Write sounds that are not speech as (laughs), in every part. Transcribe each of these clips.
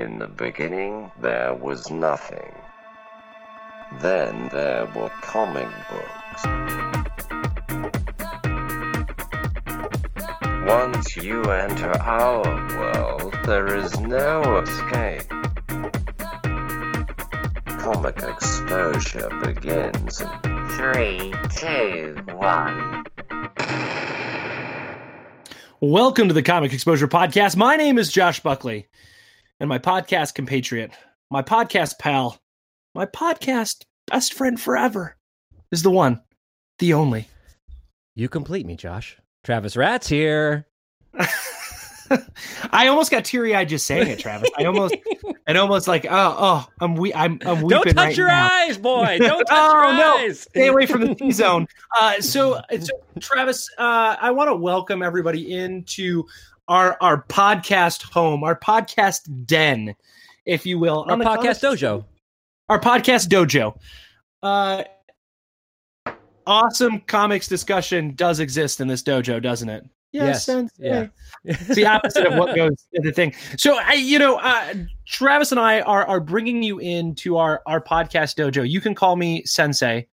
In the beginning, there was nothing. Then there were comic books. Once you enter our world, there is no escape. Comic exposure begins in three, two, one. Welcome to the Comic Exposure Podcast. My name is Josh Buckley, and my podcast compatriot, my podcast pal, my podcast best friend forever is the one, the only. You complete me, Josh. Travis Ratz here. (laughs) I almost got teary eyed just saying it, Travis. I almost, (laughs) and almost like, oh, oh, I'm we, I'm, I'm weeping Don't touch right your now. eyes, boy. (laughs) Don't touch oh your no! eyes. Stay away from the T zone. Uh, so, so, Travis, uh, I want to welcome everybody into our our podcast home, our podcast den, if you will, Our podcast dojo. our podcast dojo. Uh, awesome comics discussion does exist in this dojo, doesn't it? Yes, Sensei. yeah. (laughs) it's the opposite of what goes in the thing. So I, you know, uh, Travis and I are are bringing you into our our podcast dojo. You can call me Sensei,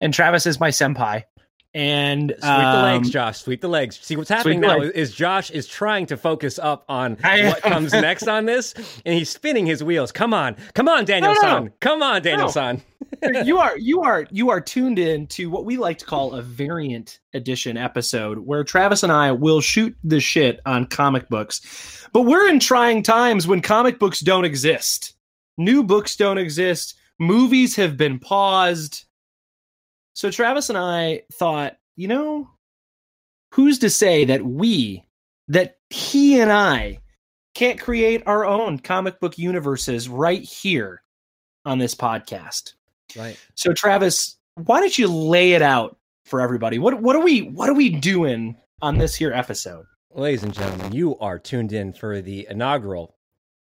and Travis is my senpai. And Sweep the legs, um, Josh. Sweep the legs. See what's happening now legs. is Josh is trying to focus up on I what am. comes (laughs) next on this, and he's spinning his wheels. Come on, come on, Daniel No, no, no. Come on, Daniel No. San. (laughs) you are you are you are tuned in to what we like to call a variant edition episode where Travis and I will shoot the shit on comic books. But we're in trying times when comic books don't exist. New books don't exist. Movies have been paused. So Travis and I thought, you know, who's to say that we that he and I can't create our own comic book universes right here on this podcast. Right. So Travis, why don't you lay it out for everybody? What what are we what are we doing on this here episode? Ladies and gentlemen, you are tuned in for the inaugural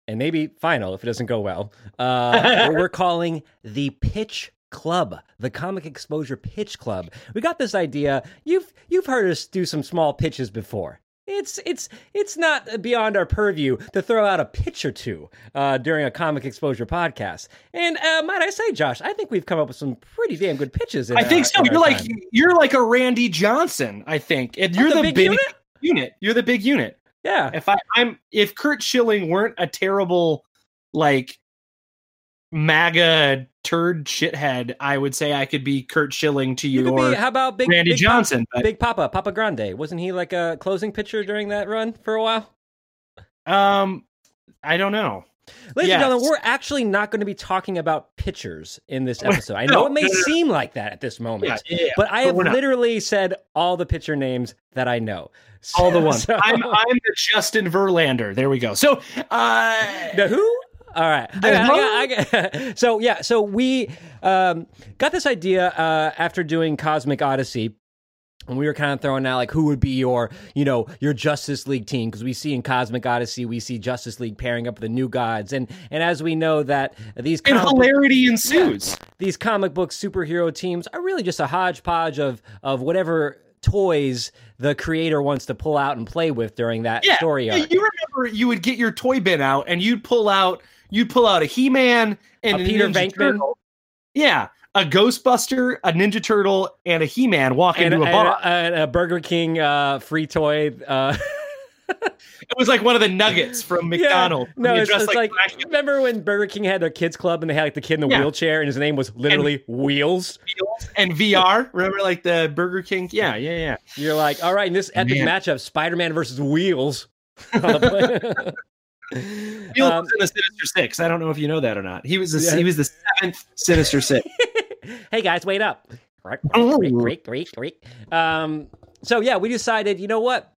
and maybe final if it doesn't go well. Uh, (laughs) we're calling the Pitch Club, the Comic Exposure Pitch Club. We got this idea. You've you've heard us do some small pitches before. It's it's it's not beyond our purview to throw out a pitch or two uh, during a comic exposure podcast. And uh, might I say, Josh, I think we've come up with some pretty damn good pitches. In, I think so. You're like time. you're like a Randy Johnson, I think. And you're the the, big big, unit? unit? You're the big unit. yeah. If I, I'm if Curt Schilling weren't a terrible like MAGA turd shithead, I would say I could be Curt Schilling to You your be, how about Big Randy Big Johnson. Papa, Big Papa, Papa Grande? Wasn't he like a closing pitcher during that run for a while? um, I don't know. Ladies Yes. and gentlemen, we're actually not going to be talking about pitchers in this episode. I know No, it may no, no, seem like that at this moment, Yeah, yeah, yeah. but I have literally said all the pitcher names that I know. all the (laughs) ones. So- I'm I'm the Justin Verlander. There we go. So uh The who? All right. I got- I got- I (laughs) got- so yeah, so we um, got this idea uh, after doing Cosmic Odyssey. And we were kind of throwing out like who would be your, you know, your Justice League team because we see in Cosmic Odyssey we see Justice League pairing up with the New Gods, and and as we know that these and comic book- hilarity ensues. these comic book superhero teams are really just a hodgepodge of of whatever toys the creator wants to pull out and play with during that Yeah. story Yeah, arc. You remember you would get your toy bin out and you'd pull out you'd pull out a He-Man and A Peter Ninja Venkman. Turtle. Yeah. A Ghostbuster, a Ninja Turtle, and a He-Man walk and, into a and- bar. and a Burger King uh, free toy. Uh, (laughs) it was like one of the nuggets from yeah. McDonald's. No, it's, it's like, Flash remember when Burger King had their kids club and they had like the kid in the Yeah. wheelchair and his name was literally Wheels. Wheels and VR. Remember like the Burger King? Yeah, yeah, yeah. You're like, all right, in this epic Man. matchup, Spider Man versus Wheels. (laughs) (laughs) on the play- Wheels Um, was in the Sinister Six. I don't know if you know that or not. He was the Yeah. he was the seventh Sinister Six. (laughs) hey guys, wait up. Oh. Great, great, great, great. Um, so yeah, we decided, you know what?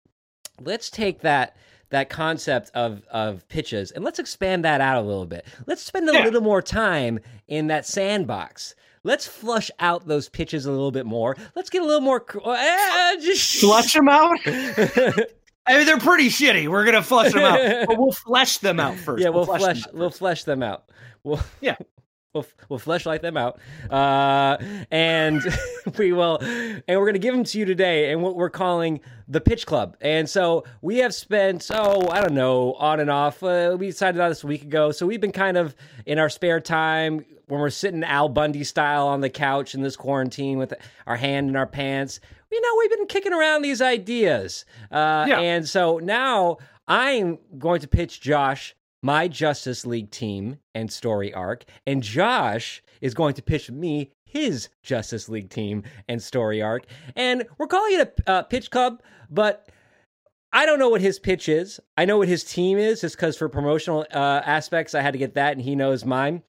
Let's take that that concept of of pitches and let's expand that out a little bit. Let's spend a Yeah. little more time in that sandbox. Let's flush out those pitches a little bit more. Let's get a little more. Uh, just Flush them out. (laughs) I mean, they're pretty shitty. We're gonna flush them out, (laughs) but we'll flesh them out first. yeah, we'll them flesh out we'll flesh them out. We'll (laughs) Yeah. we'll, we'll fleshlight them out, uh, and (laughs) we will, and we're going to give them to you today, and what we're calling the Pitch Club. And so we have spent, oh, I don't know, on and off. Uh, we decided on this a week ago, so we've been kind of in our spare time when we're sitting Al Bundy style on the couch in this quarantine with our hand in our pants. You know, we've been kicking around these ideas, uh, Yeah. and so now I'm going to pitch Josh my Justice League team and story arc, and Josh is going to pitch me his Justice League team and story arc. And we're calling it a uh, pitch club, but I don't know what his pitch is. I know what his team is, just because for promotional uh, aspects, I had to get that, and he knows mine.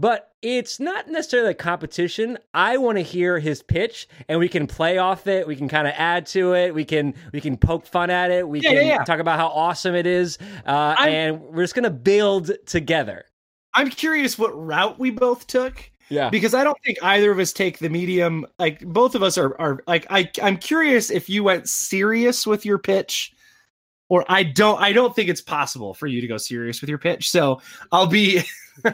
But it's not necessarily a competition. I want to hear his pitch, and we can play off it. We can kind of add to it. We can we can poke fun at it. We Yeah, can yeah, yeah. talk about how awesome it is, uh, and we're just gonna build together. I'm curious what route we both took Yeah. because I don't think either of us take the medium. Like both of us are are like I I'm curious if you went serious with your pitch, or I don't I don't think it's possible for you to go serious with your pitch. So I'll be. (laughs)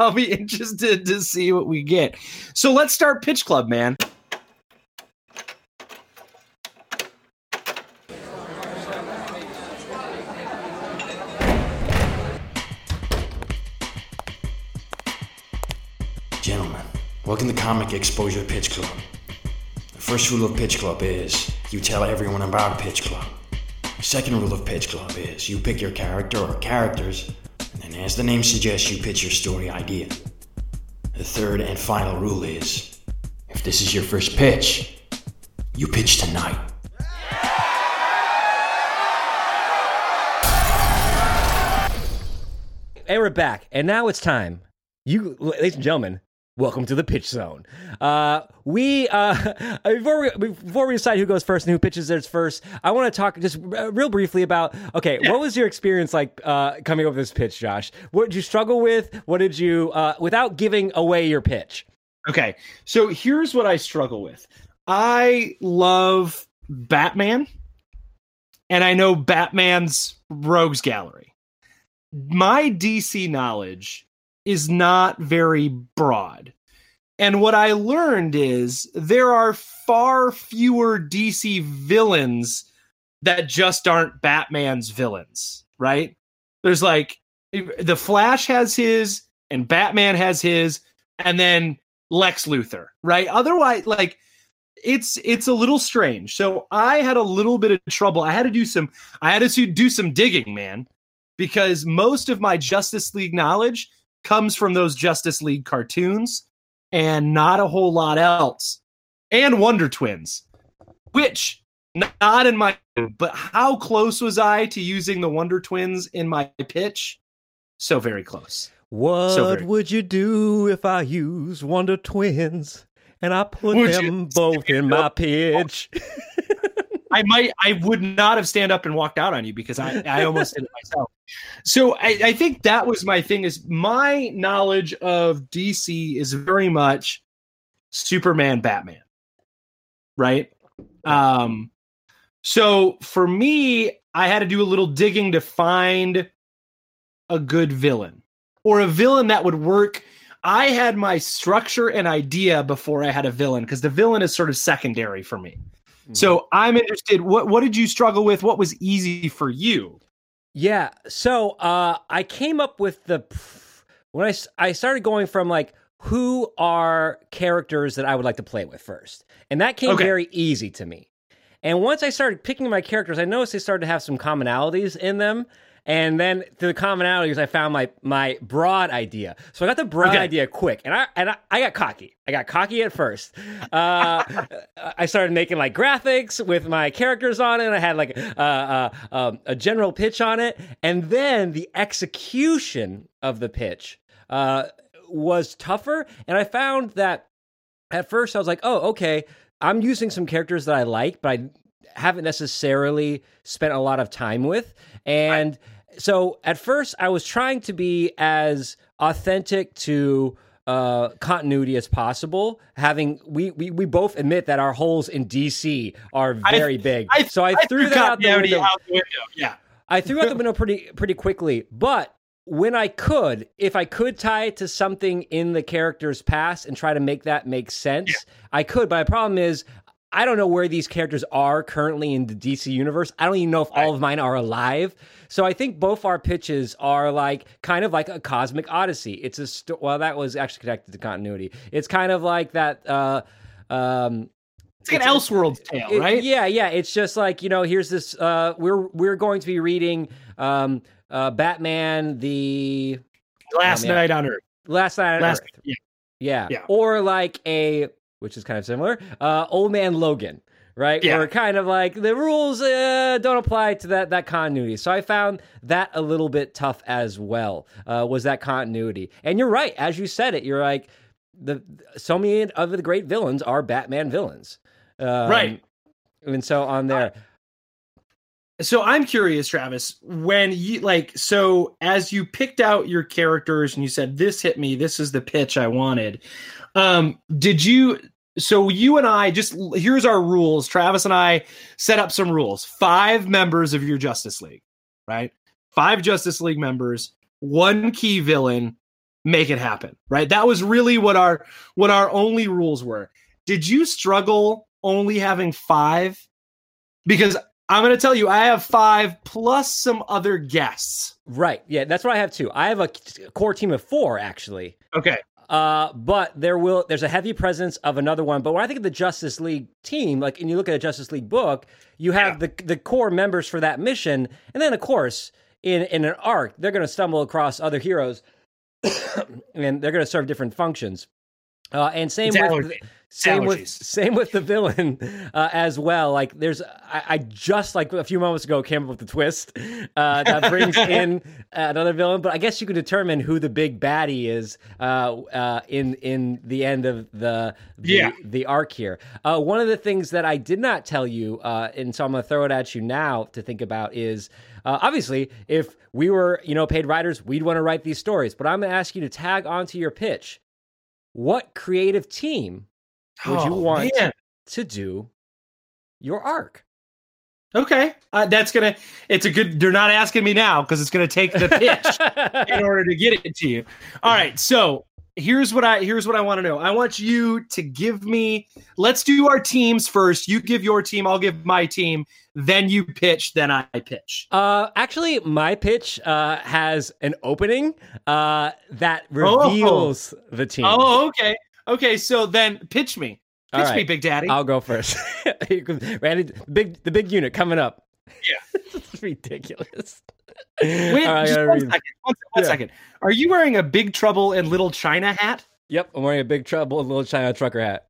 I'll be interested to see what we get. So let's start Pitch Club, man. Gentlemen, welcome to Comic Exposure Pitch Club. The first rule of Pitch Club is you tell everyone about Pitch Club. The second rule of Pitch Club is you pick your character or characters, and as the name suggests, you pitch your story idea. The third and final rule is if this is your first pitch, you pitch tonight. And we're back. And now it's time. You, ladies and gentlemen, welcome to the pitch zone. Uh, we (laughs) uh, before we before we decide who goes first and who pitches theirs first, I want to talk just uh, real briefly about. Okay, what was your experience like uh, coming up with this pitch, Josh? What did you struggle with? What did you uh, without giving away your pitch? Okay, so here's what I struggle with. I love Batman, and I know Batman's Rogues Gallery. My DC knowledge is not very broad. And what I learned is there are far fewer DC villains that just aren't Batman's villains, right? There's like the Flash has his, and Batman has his, and then Lex Luthor, right? Otherwise, like it's it's a little strange. So I had a little bit of trouble. I had to do some I had to do some digging, man, because most of my Justice League knowledge comes from those Justice League cartoons and not a whole lot else. And Wonder Twins, which not in my but how close was I to using the Wonder Twins in my pitch? So very close. What so very- would you do if I used Wonder Twins and I put Would them both in my (laughs) pitch? (laughs) I might I would not have stand up and walked out on you because I, I almost did it myself. So I, I think that was my thing is my knowledge of DC is very much Superman Batman. Right? Um so for me, I had to do a little digging to find a good villain or a villain that would work. I had my structure and idea before I had a villain because the villain is sort of secondary for me. So I'm interested. What what did you struggle with? What was easy for you? Yeah. So uh, I came up with the when I I started going from like who are characters that I would like to play with first, and that came Okay. very easy to me. And once I started picking my characters, I noticed they started to have some commonalities in them. And then through the commonalities, I found my my broad idea. So I got the broad Okay. idea quick, and I and I, I got cocky. I got cocky at first. Uh, (laughs) I started making like graphics with my characters on it. I had like uh, uh, um, a general pitch on it, and then the execution of the pitch uh, was tougher. And I found that at first I was like, oh, okay, I'm using some characters that I like, but I haven't necessarily spent a lot of time with. And so at first I was trying to be as authentic to uh, continuity as possible. Having we, we we both admit that our holes in DC are I- very big. I, so I, threw that out the window. out the window. Yeah. I threw out the window pretty pretty quickly, but when I could, if I could tie it to something in the character's past and try to make that make sense, I could. But my problem is, I don't know where these characters are currently in the DC universe. I don't even know if all of mine are alive. So I think both our pitches are like kind of like a cosmic odyssey. It's a sto- well, that was actually connected to continuity. It's kind of like that. Uh, um, It's like an Elseworlds tale, it- right? Yeah, yeah. It's just like you know, here's this. Uh, we're we're going to be reading um, uh, Batman the Last yeah. night on Earth. Last Night on Last, Earth. yeah. Yeah. Yeah. Or like a, which is kind of similar, uh, Old Man Logan, right? Yeah. Or kind of like the rules uh, don't apply to that that continuity. So I found that a little bit tough as well. Uh, was that continuity? And you're right, as you said it, you're like the so many of the great villains are Batman villains, um, Right. And so on there, So I'm curious, Travis, when you like, so as you picked out your characters and you said, this hit me, this is the pitch I wanted. Um, did you, so you and I just, here's our rules. Travis and I set up some rules. Five members of your Justice League, right? Five Justice League members, one key villain, make it happen, right? That was really what our, what our only rules were. Did you struggle only having five? Because I'm going to tell you, I have five plus some other guests. right? Yeah, that's what I have too. I have a core team of four actually. Okay. Uh, but there will there's a heavy presence of another one. But when I think of the Justice League team, like and you look at a Justice League book, you have the the core members for that mission, and then of course in in an arc they're going to stumble across other heroes, (coughs) and they're going to serve different functions. Uh, and same It's with allergy. Same with same with the villain uh, as well. Like there's, I, I just like a few moments ago came up with the twist uh, that brings (laughs) in another villain. But I guess you can determine who the big baddie is uh, uh, in in the end of the the, Yeah. the arc here. Uh, one of the things that I did not tell you, uh, and so I'm going to throw it at you now to think about is. Uh, obviously, if we were, you know, paid writers, we'd want to write these stories. But I'm going to ask you to tag onto your pitch. What creative team would you Oh, want man. to do your arc? Okay. Uh, that's going to, it's a good, they're not asking me now because it's going to take the pitch in order to get it to you. All right. So here's what I, here's what I want to know. I want you to give me, let's do our teams first. You give your team, I'll give my team. Then you pitch, then I pitch. uh, actually, my pitch uh, has an opening uh, that Oh. reveals the team. Oh, okay. Okay. So then pitch me. Pitch me. Big Daddy. I'll go first. (laughs) Randy, big the big unit coming up. Yeah. (laughs) it's ridiculous. Wait, right, just one second. One, one Yeah. second. Are you wearing a Big Trouble in Little China hat? Yep, I'm wearing a big trouble and little China trucker hat.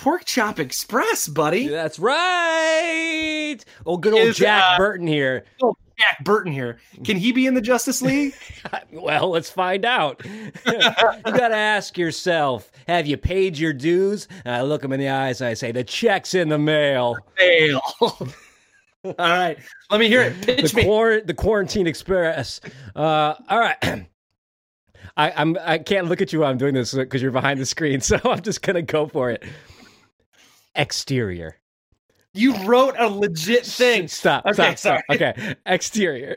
Pork Chop Express, buddy. That's right. Oh, good old Is, Jack uh, Burton here. Oh, Jack Burton here. Can he be in the Justice League? (laughs) Well, let's find out. (laughs) you got to ask yourself Have you paid your dues? And I look him in the eyes and I say, The check's in the mail. Fail. (laughs) All right. Let me hear it. Pitch The, me. the Quarantine Express. Uh, all right. (clears throat) I, I'm, I can't look at you while I'm doing this because you're behind the screen. So I'm just going to go for it. Exterior. You wrote a legit thing. Stop. Okay, stop. Stop. sorry. Okay. Exterior.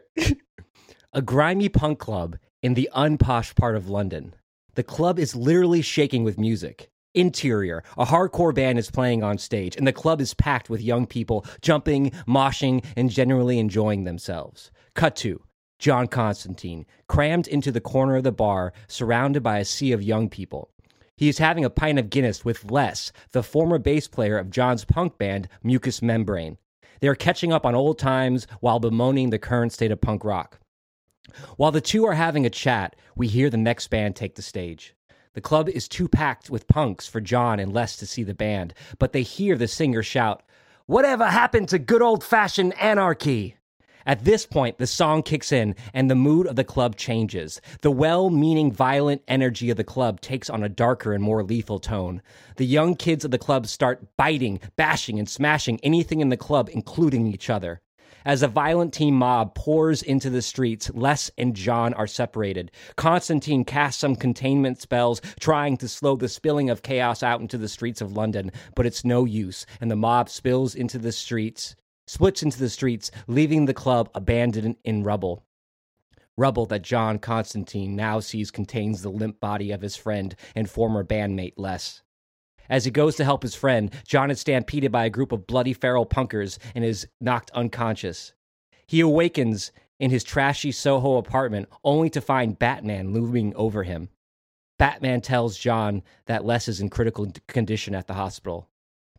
(laughs) a grimy punk club in the unposh part of London. The club is literally shaking with music. Interior. A hardcore band is playing on stage, and the club is packed with young people jumping, moshing, and generally enjoying themselves. Cut to John Constantine, crammed into the corner of the bar, surrounded by a sea of young people. He is having a pint of Guinness with Les, the former bass player of John's punk band, Mucous Membrane. They are catching up on old times while bemoaning the current state of punk rock. While the two are having a chat, we hear the next band take the stage. The club is too packed with punks for John and Les to see the band, but they hear the singer shout, Whatever happened to good old fashioned anarchy? At this point, the song kicks in and the mood of the club changes. The well meaning, violent energy of the club takes on a darker and more lethal tone. The young kids of the club start biting, bashing, and smashing anything in the club, including each other. As a violent team mob pours into the streets, Les and John are separated. Constantine casts some containment spells, trying to slow the spilling of chaos out into the streets of London, but it's no use, and the mob spills into the streets, splits into the streets, leaving the club abandoned in rubble. rubble that John Constantine now sees contains the limp body of his friend and former bandmate Les. As he goes to help his friend, John is stampeded by a group of bloody feral punkers and is knocked unconscious. He awakens in his trashy Soho apartment only to find Batman looming over him. Batman tells John that Les is in critical condition at the hospital.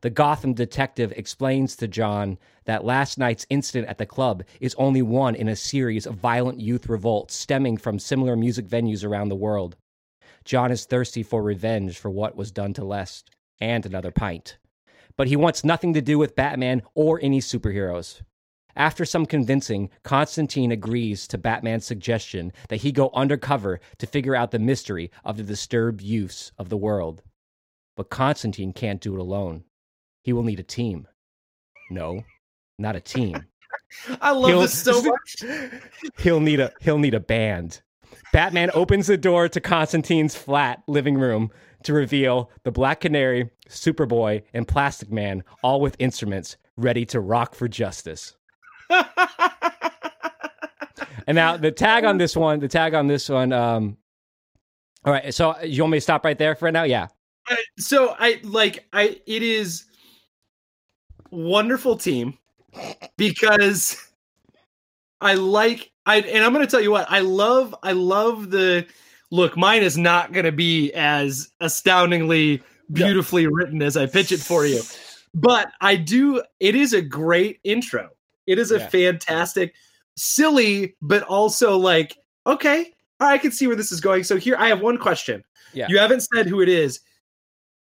The Gotham detective explains to John that last night's incident at the club is only one in a series of violent youth revolts stemming from similar music venues around the world. John is thirsty for revenge for what was done to Les and another pint. But he wants nothing to do with Batman or any superheroes. After some convincing, Constantine agrees to Batman's suggestion that he go undercover to figure out the mystery of the disturbed youths of the world. But Constantine can't do it alone. He will need a team. No, not a team. I love He'll- this so (laughs) much. He'll need a he'll need a band. Batman opens the door to Constantine's flat living room to reveal the Black Canary, Superboy, and Plastic Man, all with instruments, ready to rock for justice. (laughs) And now the tag on this one, the tag on this one, um all right, so you want me to stop right there for right now? Yeah. so I like I it is wonderful team because I like I and I'm gonna tell you what I love I love the look mine is not gonna be as astoundingly beautifully written as I pitch it for you. But I do it is a great intro. It is a Yeah. fantastic silly but also like okay I can see where this is going. So here I have one question. Yeah. you haven't said who it is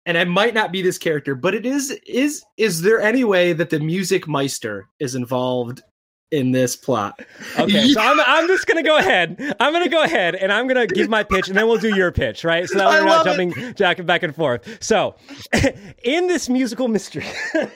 and I might not be this character, but it is is is there any way that the music meister is involved in this plot? Okay, (laughs) so I'm, I'm just gonna go ahead. I'm gonna go ahead and I'm gonna give my pitch, and then we'll do your pitch, right? So that we're not it. jumping jacking back and forth. So, (laughs) in this musical mystery. (laughs)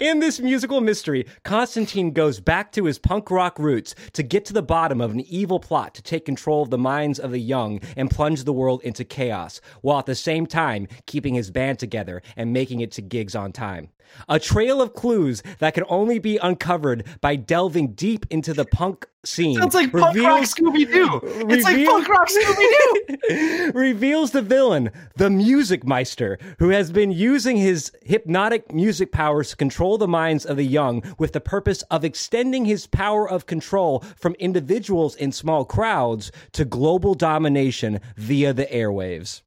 In this musical mystery, Constantine goes back to his punk rock roots to get to the bottom of an evil plot to take control of the minds of the young and plunge the world into chaos, while at the same time keeping his band together and making it to gigs on time. A trail of clues that can only be uncovered by delving deep into the punk scene. Sounds like punk rock Scooby Doo. It's like punk rock Scooby Doo. (laughs) reveals the villain, the Music Meister, who has been using his hypnotic music powers to control the minds of the young with the purpose of extending his power of control from individuals in small crowds to global domination via the airwaves.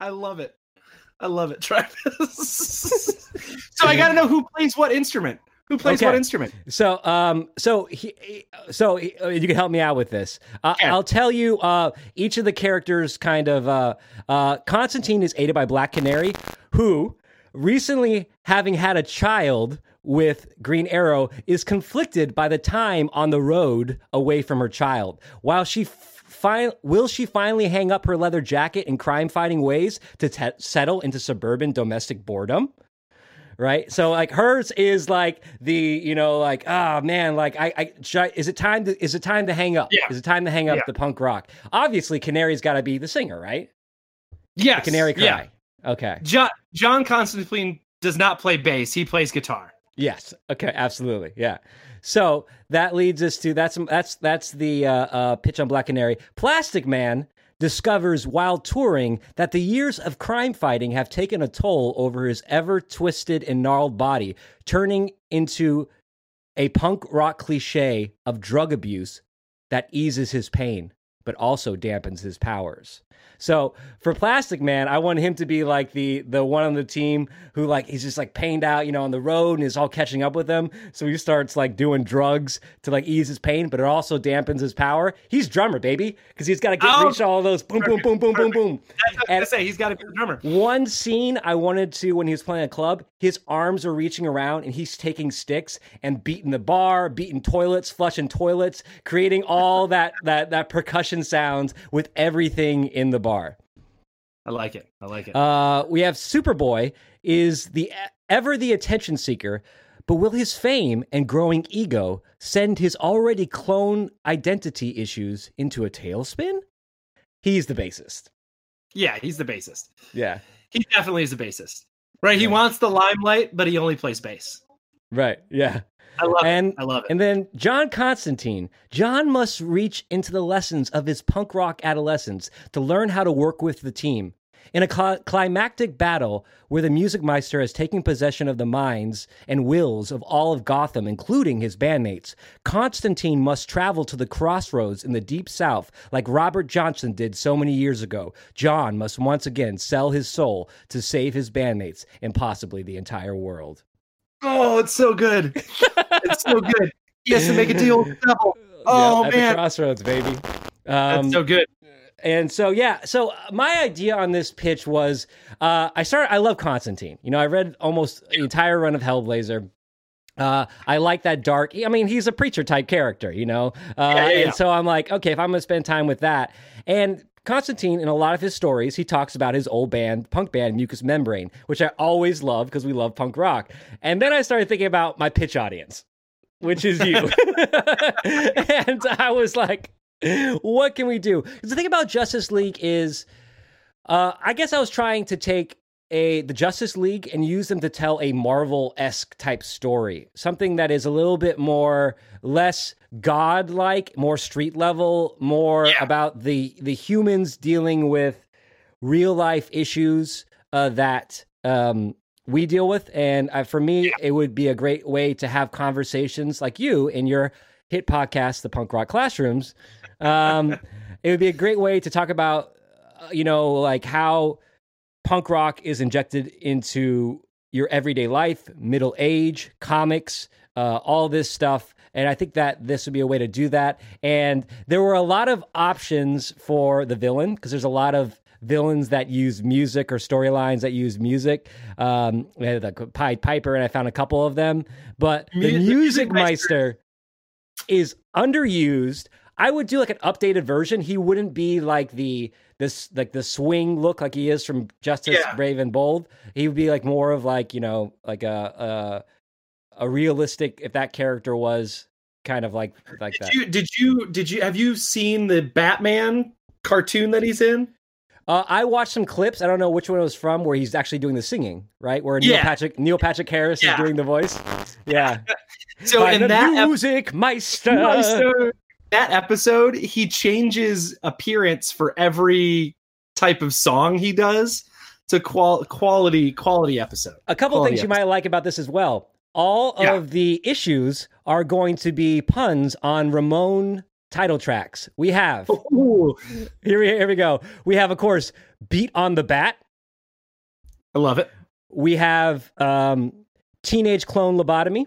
I love it. I love it, Travis. (laughs) so I got to know who plays what instrument. Who plays Okay. what instrument? So, um, so he, so he, uh, you can help me out with this. Uh, Yeah. I'll tell you, uh, each of the characters kind of. Uh, uh, Constantine is aided by Black Canary, who recently, having had a child with Green Arrow, is conflicted by the time on the road away from her child. While she. Fin- will she finally hang up her leather jacket in crime fighting ways to te- settle into suburban domestic boredom? Right? So like hers is like the you know like ah man like I, I I, is it time to is it time to hang up? Yeah. Is it time to hang up Yeah. the punk rock? Obviously, Canary's got to be the singer, right? Yes. Canary cry. Yeah. Okay. John, John Constantine does not play bass. He plays guitar. Yes. Okay. Absolutely. Yeah. So that leads us to that's that's that's the uh, uh, pitch on Black Canary. Plastic Man discovers while touring that the years of crime fighting have taken a toll over his ever twisted and gnarled body, turning into a punk rock cliche of drug abuse that eases his pain but also dampens his powers. So for Plastic Man, I want him to be like the the one on the team who like he's just like pained out, you know, on the road and is all catching up with them. So he starts like doing drugs to like ease his pain, but it also dampens his power. He's drummer, baby, because he's got to get Oh, reach all those boom, boom, boom, boom, boom, boom. That's what I was And- gonna say. He's got to be the drummer. One scene I wanted to when he was playing a club, his arms are reaching around and he's taking sticks and beating the bar, beating toilets, flushing toilets, creating all that that that percussion sounds with everything in the bar. I like it. I like it. Uh, we have Superboy is the ever the attention seeker, but will his fame and growing ego send his already clone identity issues into a tailspin? He's the bassist. yeah, he's the bassist. Yeah. He definitely is the bassist. Right. He wants the limelight, but he only plays bass. Right. Yeah. I love and it. I love it. and then John Constantine. John must reach into the lessons of his punk rock adolescence to learn how to work with the team. In a cl- climactic battle where the Music Meister has taken possession of the minds and wills of all of Gotham, including his bandmates, Constantine must travel to the crossroads in the deep south like Robert Johnson did so many years ago. John must once again sell his soul to save his bandmates and possibly the entire world. Oh, it's so good. it's so good. He has to make a deal with the devil. (laughs) Oh Yeah, at the man, crossroads, baby. that's Um, so good. and so yeah so my idea on this pitch was uh, i started i love constantine you know i read almost the entire run of hellblazer uh, I like that dark. I mean, he's a preacher type character, you know. Uh, Yeah, yeah, yeah. And so I'm like, okay, if I'm going to spend time with that, and Constantine, in a lot of his stories, he talks about his old band, punk band, Mucous Membrane, which I always love because we love punk rock. And then I started thinking about my pitch audience, which is you. (laughs) (laughs) and I was like, what can we do? the thing about Justice League is, uh, I guess I was trying to take a the Justice League and use them to tell a Marvel esque type story, something that is a little bit more less godlike, more street level, more Yeah. about the the humans dealing with real life issues uh, that um, we deal with. And uh, for me, it would be a great way to have conversations like you in your hit podcast, The Punk Rock Classrooms. Um, (laughs) it would be a great way to talk about, uh, you know, like how punk rock is injected into your everyday life, middle age, comics, uh, all this stuff. And I think that this would be a way to do that. And there were a lot of options for the villain because there's a lot of villains that use music or storylines that use music. Um, we had the Pied Piper, and I found a couple of them. But Mu- the Music Music Meister is underused. I would do like an updated version. He wouldn't be like the this like the swing look like he is from Justice Yeah. Brave and Bold. He would be like more of like you know like a a, a realistic if that character was kind of like like that. Did you did you did you have you seen the Batman cartoon that he's in? Uh, I watched some clips. I don't know which one it was from, where he's actually doing the singing, right? Where Neil Yeah. Patrick Neil Patrick Harris Yeah. is doing the voice. Yeah, (laughs) So By in the that ep- music Meister. Episode, that episode, he changes appearance for every type of song he does. It's a qual- quality quality episode. A couple Quality things you might like about this as well. All Yeah. of the issues are going to be puns on Ramones title tracks. We have (laughs) Ooh, here we here we go. We have of course Beat on the Bat. I love it. We have um, Teenage Clone Lobotomy.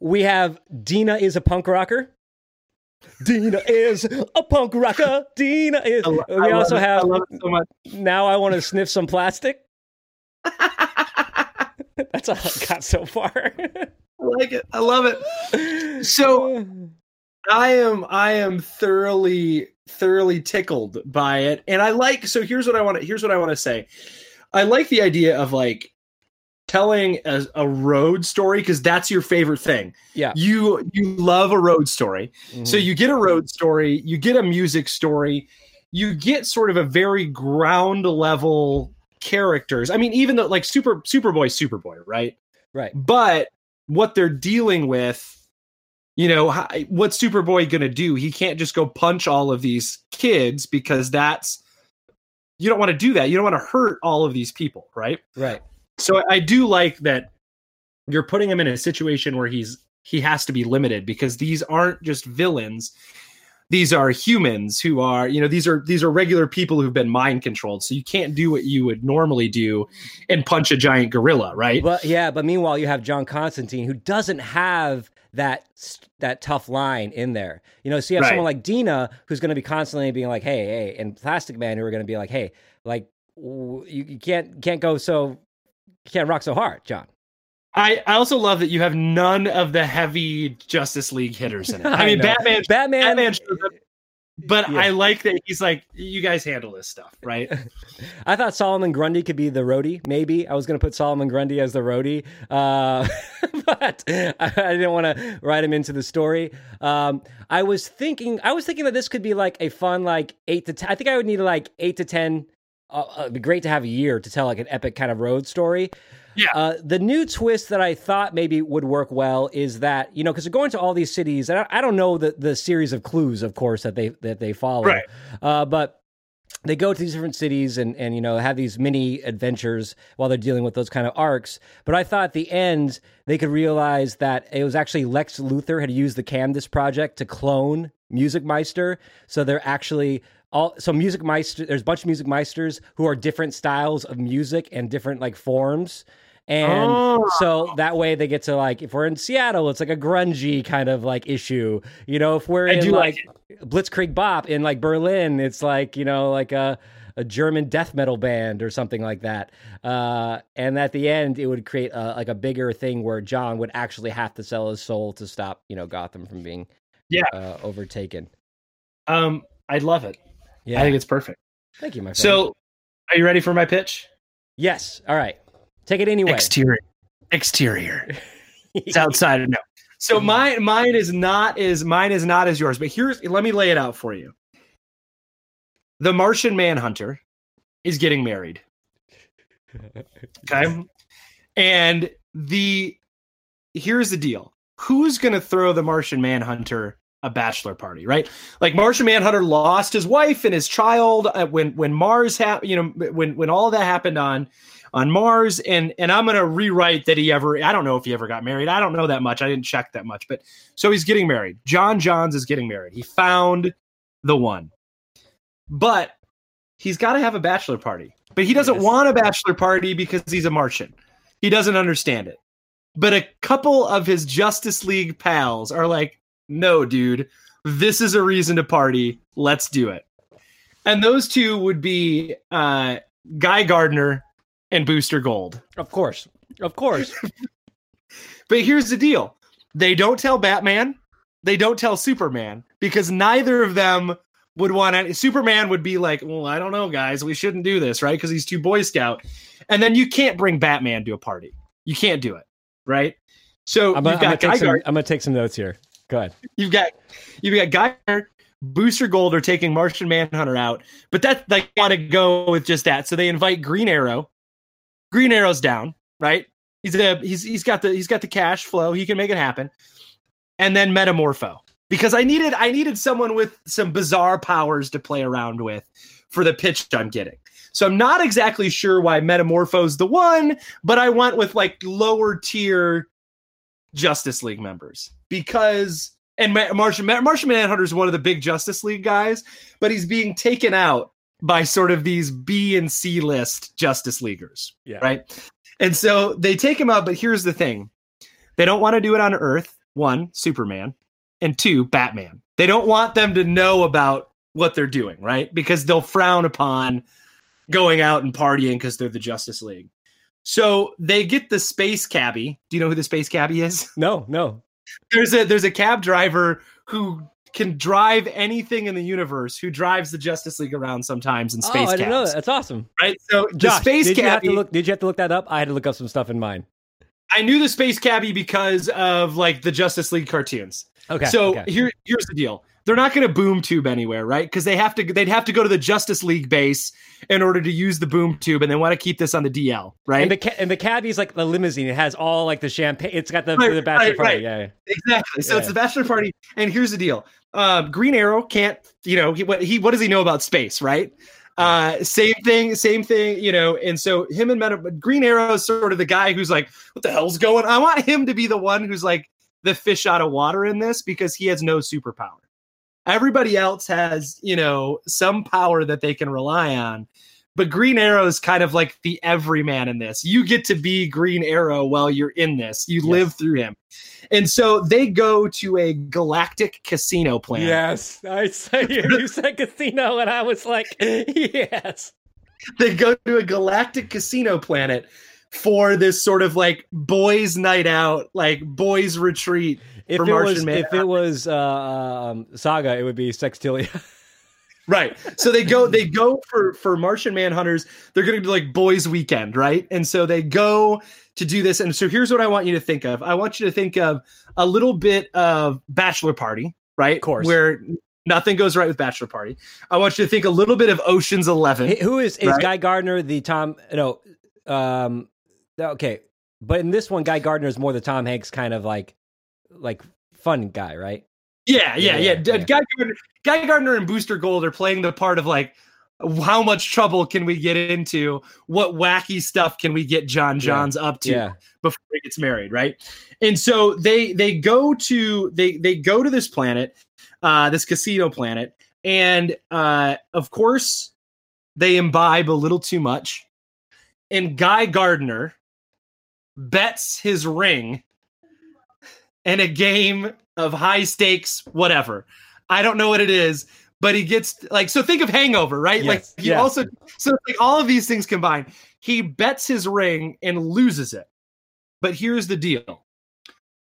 We have Dinah is a punk rocker. Dinah is a punk rocker. Dinah is. I lo- I we also it. have I love it so much. now I want to sniff some plastic. (laughs) That's all I got so far. I like it. I love it. So I am I am thoroughly thoroughly tickled by it and I like so here's what I want to here's what I want to say. I like the idea of like telling a, a road story because that's your favorite thing. Yeah. You you love a road story. So Mhm. you get a road story, you get a music story, you get sort of a very ground level characters. I mean even though like Super Superboy Superboy, right? right. but what they're dealing with you know what's superboy gonna do he can't just go punch all of these kids because that's you don't want to do that you don't want to hurt all of these people right Right. So i do like that you're putting him in a situation where he's he has to be limited because these aren't just villains these are humans who are you know these are these are regular people who've been mind controlled so you can't do what you would normally do and punch a giant gorilla right But yeah, but meanwhile you have John Constantine who doesn't have that that tough line in there. You know, so you have Right. someone like Dinah who's going to be constantly being like, "Hey, hey," and Plastic Man who are going to be like, "Hey, like w- you, you can't can't go so you can't rock so hard, John." I, I also love that you have none of the heavy Justice League hitters in it. (laughs) I, I mean, know. Batman, Batman, Batman, but Yeah. I like that he's like, you guys handle this stuff, right? (laughs) I thought Solomon Grundy could be the roadie. Maybe I was going to put Solomon Grundy as the roadie, uh, (laughs) but I, I didn't want to write him into the story. Um, I was thinking, I was thinking that this could be like a fun, like eight to ten. I think I would need like eight to ten. Uh, uh, it'd be great to have a year to tell like an epic kind of road story. Yeah. Uh, the new twist that I thought maybe would work well is that you know because they're going to all these cities, and I, I don't know the the series of clues, of course, that they that they follow, Right. Uh, but they go to these different cities and and you know have these mini adventures while they're dealing with those kind of arcs. But I thought at the end they could realize that it was actually Lex Luthor had used the Cadmus project to clone Music Meister, so they're actually all so Music Meister. There's a bunch of Music Meisters who are different styles of music and different like forms. And Oh. so that way they get to like if we're in Seattle, it's like a grungy kind of like issue. You know, if we're I in like, like Blitzkrieg Bop in like Berlin, it's like, you know, like a a German death metal band or something like that. Uh, and at the end, it would create a, like a bigger thing where John would actually have to sell his soul to stop, you know, Gotham from being Yeah. uh, overtaken. Um, I love it. Yeah, I think it's perfect. thank you, my friend. So, are you ready for my pitch? yes, all right, take it anyway. Exterior. Exterior. (laughs) It's outside of no. So mine mine is not as mine is not as yours, but here's let me lay it out for you. The Martian Manhunter is getting married. (laughs) Okay. And the here's the deal. Who's gonna throw the Martian Manhunter a bachelor party, right? Like Martian Manhunter lost his wife and his child uh, when when Mars happened, you know, when when all that happened on on Mars, and and I'm gonna rewrite that he ever. I don't know if he ever got married. I don't know that much. I didn't check that much, but so he's getting married. J'onn J'onzz is getting married. He found the one, but he's got to have a bachelor party. But he doesn't Yes. want a bachelor party because he's a Martian. He doesn't understand it. But a couple of his Justice League pals are like, "No, dude, this is a reason to party. Let's do it." And those two would be uh, Guy Gardner and Booster Gold. Of course, of course. (laughs) But here's the deal they don't tell Batman, they don't tell Superman because neither of them would want any. Superman would be like, well, I don't know, guys, we shouldn't do this, right? Because he's too Boy Scout. And then you can't bring Batman to a party. You can't do it, right? So I'm, gonna- I'm, gonna take some, I'm gonna take some notes here. Go ahead. you've got you've got Guy Booster Gold are taking Martian Manhunter out, but that they want to go with just that. So they invite Green Arrow. Green Arrow's down, right? He's a, he's he's got the he's got the cash flow. He can make it happen. And then Metamorpho. Because I needed I needed someone with some bizarre powers to play around with for the pitch I'm getting. So I'm not exactly sure why Metamorpho's the one, but I went with like lower tier Justice League members because and Ma- Martian Ma- Martian Manhunter is one of the big Justice League guys, but he's being taken out by sort of these B and C list Justice Leaguers, Yeah. right? And so they take him out, but here's the thing: they don't want to do it on Earth. One, Superman, and two, Batman. They don't want them to know about what they're doing, right? Because they'll frown upon going out and partying because they're the Justice League. So they get the space cabbie. Do you know who the space cabbie is? (laughs) No, no. there's a there's a cab driver who can drive anything in the universe who drives the Justice League around sometimes in oh, space oh, I didn't know that. That's awesome. right? So the space did you have cabbie, to look? Did you have to look that up? I had to look up some stuff in mine. I knew the space cabbie because of like the Justice League cartoons. Okay. so okay. here here's the deal. They're not going to boom tube anywhere, right? Because they have to they'd have to go to the Justice League base in order to use the boom tube, and they want to keep this on the DL, right? and the ca- and the like the limousine. It has all like the champagne. It's got the, Right, the bachelor right, party. right. Yeah, yeah. Exactly. So Yeah. it's the bachelor party, and here's the deal: uh, Green Arrow can't, you know, he what he what does he know about space, right? Uh, same thing, same thing, you know. And so him and Meta, Green Arrow is sort of the guy who's like, "What the hell's going?" On? I want him to be the one who's like the fish out of water in this because he has no superpower. Everybody else has, you know, some power that they can rely on. But Green Arrow is kind of like the everyman in this. You get to be Green Arrow while you're in this. You Yes. live through him. And so they go to a galactic casino planet. Yes, I said (laughs) you said casino, and I was like, yes. They go to a galactic casino planet for this sort of like boys' night out, like boys' retreat. If For it was Martian if it was uh, um, Saga, it would be Sextillion. (laughs) Right. So they go they go for for Martian Manhunters. They're going to do like boys weekend, right? And so they go to do this and so here's what I want you to think of. I want you to think of a little bit of bachelor party, right? Of course. Where nothing goes right with bachelor party. I want you to think a little bit of Ocean's 11. Hey, Who is is Right. Guy Gardner? The Tom? No, um, okay, but in this one, Guy Gardner is more the Tom Hanks kind of like like fun guy, right? Yeah, yeah, yeah. Yeah, yeah. Guy Gardner, Guy Gardner and Booster Gold are playing the part of like, how much trouble can we get into? What wacky stuff can we get J'onn J'onzz up to Yeah, before he gets married, right? And so they they go to they they go to this planet, uh, this casino planet, and uh, of course they imbibe a little too much. And Guy Gardner bets his ring in a game of high stakes, whatever. I don't know what it is, but he gets like so. Think of Hangover, right? like Yes, he yeah. also so like all of these things combined. He bets his ring and loses it. But here's the deal: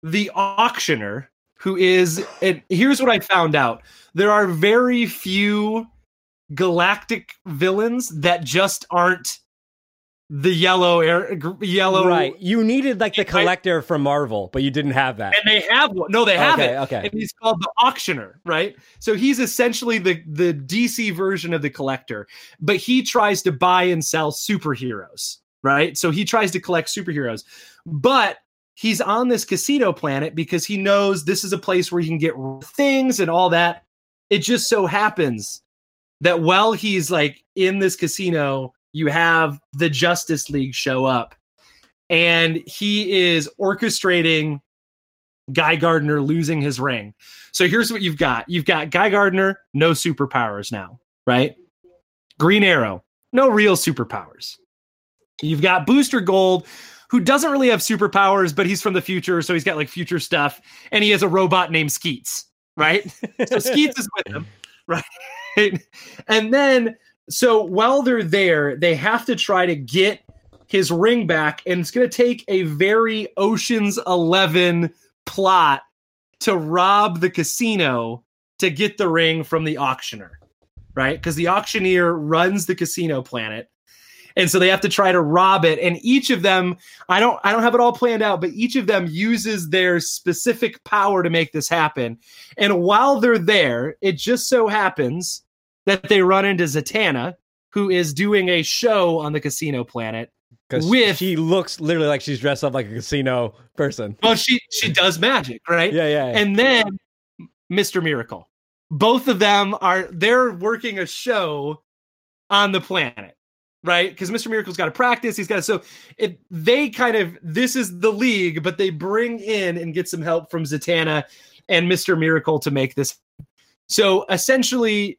the auctioneer, who is, and here's what I found out: there are very few galactic villains that just aren't the yellow air, yellow right. You needed like the collector from Marvel, but you didn't have that. and they have one. No, they have okay, it. okay. And he's called the auctioneer, right? So he's essentially the the DC version of the collector, but he tries to buy and sell superheroes, right? So he tries to collect superheroes, but he's on this casino planet because he knows this is a place where he can get things and all that. It just so happens that while he's like in this casino, you have the Justice League show up, and he is orchestrating Guy Gardner losing his ring. So here's what you've got. You've got Guy Gardner, no superpowers now, right? Green Arrow, no real superpowers. You've got Booster Gold, who doesn't really have superpowers, but he's from the future, so he's got like future stuff, and he has a robot named Skeets, right? (laughs) So Skeets is with him, right? And then, so while they're there, they have to try to get his ring back, and it's going to take a very Ocean's Eleven plot to rob the casino to get the ring from the auctioneer, right? Because the auctioneer runs the casino planet. And so they have to try to rob it. And each of them, I don't I don't have it all planned out, but each of them uses their specific power to make this happen. And while they're there, it just so happens that they run into Zatanna, who is doing a show on the casino planet. Because with- she looks literally like she's dressed up like a casino person. Well, she she does magic, right? Yeah, yeah. yeah. and then Mr. Miracle. Both of them are they're working a show on the planet, right? Because Mr. Miracle's got to practice. He's got to so it they kind of this is the league, but they bring in and get some help from Zatanna and Mr. Miracle to make this. So essentially,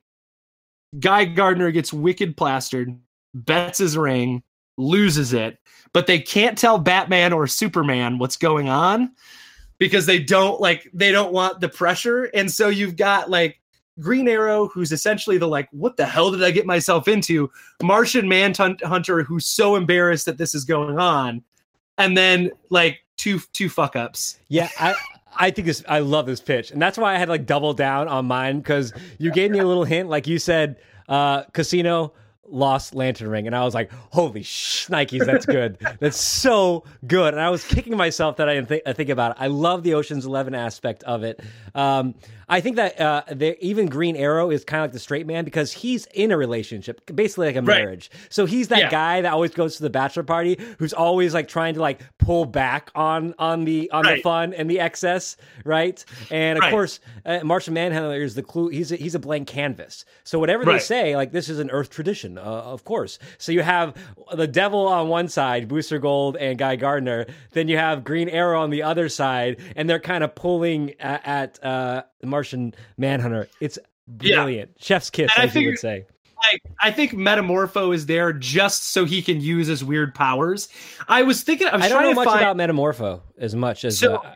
Guy Gardner gets wicked plastered, bets his ring, loses it, but they can't tell Batman or Superman what's going on because they don't like they don't want the pressure. And so you've got like green arrow who's essentially the like what the hell did i get myself into? Martian manhunter who's so embarrassed that this is going on. And then like two two fuck ups Yeah, I I think this I love this pitch. And that's why I had like double down on mine because you gave me a little hint. Like you said, uh casino lost lantern ring and i was like holy shnikes that's good (laughs) that's so good and i was kicking myself that i didn't think, I think about it i love the oceans 11 aspect of it um, i think that uh, the, even green arrow is kind of like the straight man because he's in a relationship basically like a Right. marriage. So he's that Yeah. guy that always goes to the bachelor party who's always like trying to like pull back on on the on the fun and the excess right? And of Right. course uh, martian manhunter is the clue he's a, he's a blank canvas. So whatever they say like this is an earth tradition uh, of course. So you have the devil on one side booster gold and guy gardner. Then you have green arrow on the other side and they're kind of pulling at, at uh the martian manhunter it's Yeah. brilliant chef's kiss And I as you would say like I think Metamorpho is there just so he can use his weird powers. I was thinking I was i don't know much find about metamorpho as much as So- uh,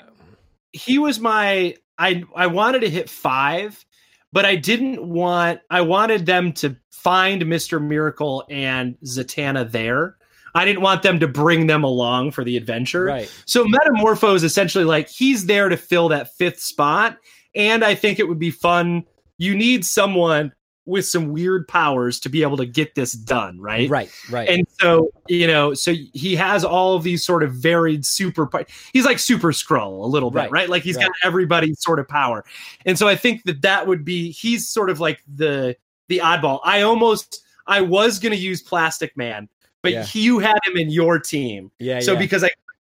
he was my I I wanted to hit 5, but I didn't want I wanted them to find Mr. Miracle and Zatanna there. I didn't want them to bring them along for the adventure. right So Metamorpho is essentially like he's there to fill that fifth spot. And I think it would be fun. You need someone with some weird powers to be able to get this done, right? right right And so, you know, so he has all of these sort of varied super. He's like Super Skrull a little bit, Right, right? Like he's right. got everybody's sort of power. And so I think that that would be he's sort of like the the oddball. I almost I was going to use Plastic Man but Yeah. you had him in your team. Yeah. so yeah. because I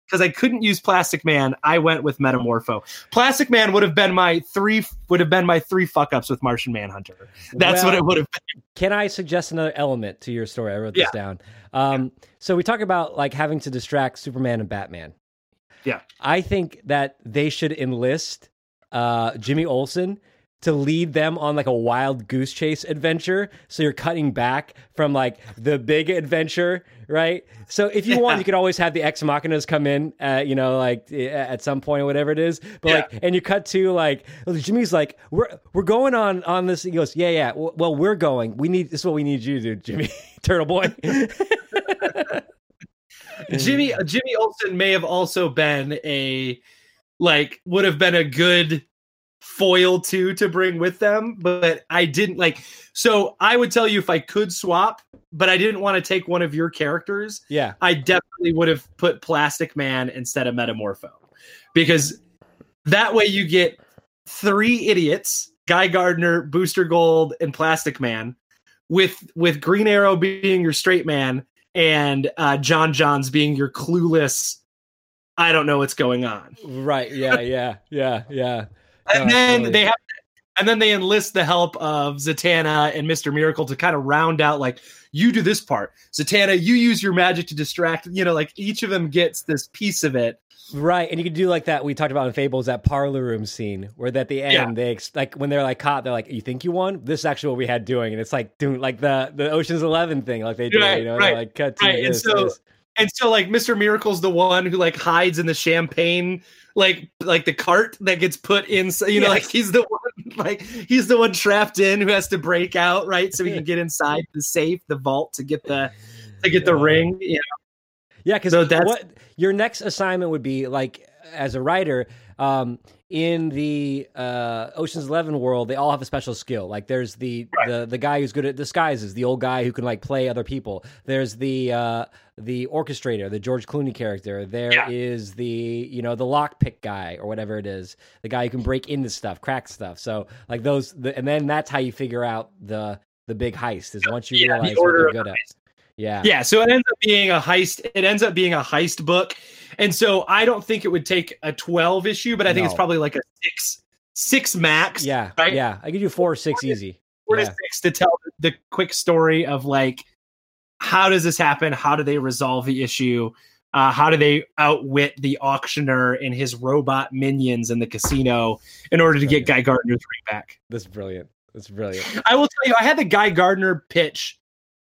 because I couldn't use Plastic Man, I went with Metamorpho. Plastic Man would have been my three would have been my three fuck ups with Martian Manhunter. That's what it would have been. Can I suggest another element to your story? I wrote this Yeah. down. Um, so we talk about like having to distract Superman and Batman. Yeah. I think that they should enlist uh, Jimmy Olsen to lead them on like a wild goose chase adventure. So you're cutting back from like the big adventure, right? So if you want, you could always have the ex machinas come in, uh, you know, like uh, at some point or whatever it is. But Yeah. like, and you cut to like Jimmy's like, we're we're going on on this. He goes, yeah, yeah. Well, we're going. We need this is what we need you to do, Jimmy (laughs) Turtle Boy. (laughs) Jimmy Jimmy Olsen may have also been a like would have been a good foil too to bring with them, but I didn't like. So I would tell you if I could swap, but I didn't want to take one of your characters. yeah, I definitely would have put Plastic Man instead of Metamorpho because that way you get three idiots: Guy Gardner, Booster Gold, and Plastic Man. With with Green Arrow being your straight man and uh, J'onn J'onzz being your clueless. I don't know what's going on. right. Yeah, yeah, yeah, yeah. And then totally. they have, and then they enlist the help of Zatanna and Mister Miracle to kind of round out. Like you do this part, Zatanna. You use your magic to distract. You know, like each of them gets this piece of it. Right, and you could do like that we talked about in Fables, that parlor room scene where at the end Yeah. they ex- like when they're like caught, they're like, "You think you won? This is actually what we had doing," and it's like doing like the the Ocean's Eleven thing, like they do, Right, you know, right, like cut to right, and this, so- this. And so, like Mister Miracle's the one who like hides in the champagne, like like the cart that gets put in. You know, Yes. like he's the one, (laughs) like he's the one trapped in who has to break out, right? So he can (laughs) get inside the safe, the vault to get the to get the ring. Yeah, Yeah, because So that's- what your next assignment would be like as a writer. Um, in the uh, Ocean's Eleven world, they all have a special skill. Like there's the Right. the the guy who's good at disguises, the old guy who can like play other people. There's the uh, the orchestrator, the George Clooney character. There is Yeah. the you know the lockpick guy or whatever it is, the guy who can break into stuff, crack stuff. So like those, the, and then that's how you figure out the the big heist is once you Yeah, the realize what order they're of good at. Yeah, yeah. So it ends up being a heist. It ends up being a heist book, and so I don't think it would take a twelve issue, but I think it's probably like a six six max. yeah, Right? yeah. I could do four or six easy. four Yeah. to six to tell the quick story of like how does this happen? How do they resolve the issue? Uh, how do they outwit the auctioneer and his robot minions in the casino in order to get Guy Gardner's ring back? That's brilliant. That's brilliant. I will tell you, I had the Guy Gardner pitch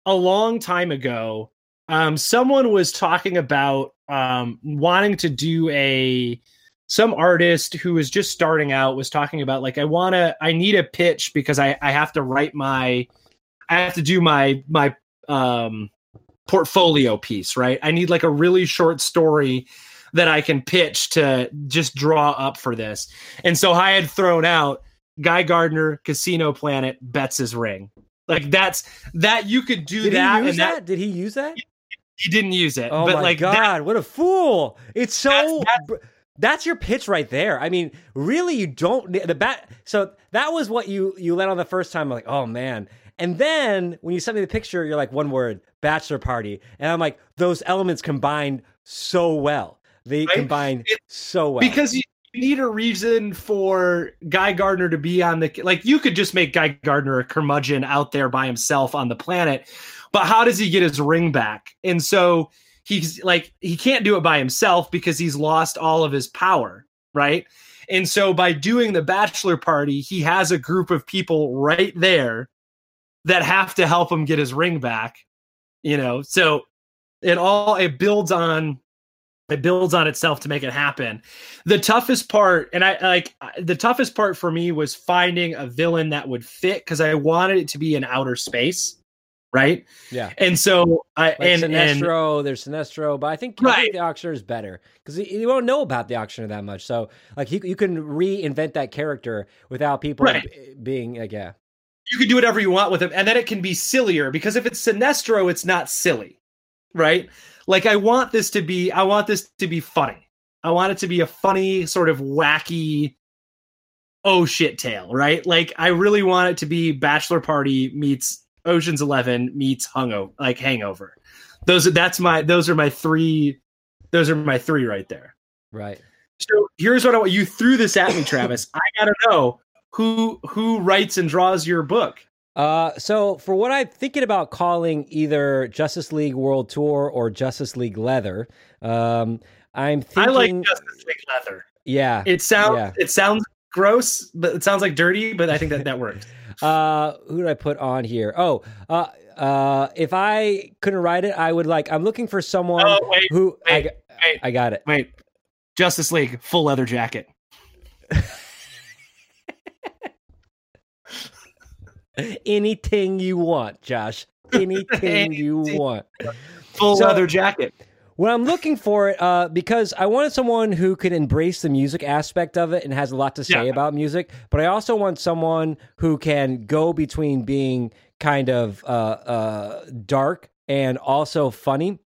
a long time ago. Um, someone was talking about um, wanting to do a some artist who was just starting out was talking about like I want to I need a pitch because I I have to write my I have to do my my um portfolio piece, right? I need like a really short story that I can pitch to just draw up for this. And so I had thrown out Guy Gardner, Casino Planet, bets his ring. Like that's that you could do Did that, he use and that? that Did he use that? he didn't use it. Oh but my like god! that, what a fool! It's so. That's- that's- That's your pitch right there. I mean, really, you don't the bat. So that was what you you let on the first time. Like, oh man. And then when you send me the picture, you're like, one word, bachelor party, and I'm like, those elements combined so well. They Right? combine It- so well because you need a reason for Guy Gardner to be on the like you could just make Guy Gardner a curmudgeon out there by himself on the planet, but how does he get his ring back? And so he's like he can't do it by himself because he's lost all of his power, right? And so by doing the bachelor party, he has a group of people right there that have to help him get his ring back. You know, so it all it builds on it builds on itself to make it happen. The toughest part, and I like the toughest part for me was finding a villain that would fit because I wanted it to be in outer space, right? yeah. And so I Like and, and Sinestro, there's Sinestro, but I think, I Right. think the auctioneer is better because you, won't know about the auctioneer that much. So, like, you, you can reinvent that character without people Right. being like, yeah, you can do whatever you want with him, and then it can be sillier because if it's Sinestro, it's not silly, right? Like I want this to be, I want this to be funny. I want it to be a funny, sort of wacky, oh shit tale, right? Like I really want it to be Bachelor Party meets Ocean's Eleven meets Hungover, like Hangover. Those are that's my those are my three those are my three right there. Right. So here's what I want. You threw this at me, Travis. (coughs) I gotta know who who writes and draws your book. Uh, so for what I'm thinking about calling either Justice League World Tour or Justice League Leather, um, I'm thinking. I like Justice League Leather. Yeah, It sounds Yeah. it sounds gross, but it sounds like dirty. But I think that that works. (laughs) Uh, who did I put on here? Oh, uh, uh, if I couldn't write it, I would like. I'm looking for someone Oh wait, who I, wait, got- wait. I got it. wait. Justice League full leather jacket. (laughs) Anything you want, Josh. Anything (laughs) you want. Full So- leather jacket. Well, I'm looking for it uh, because I wanted someone who could embrace the music aspect of it and has a lot to say Yeah. about music. But I also want someone who can go between being kind of uh, uh, dark and also funny.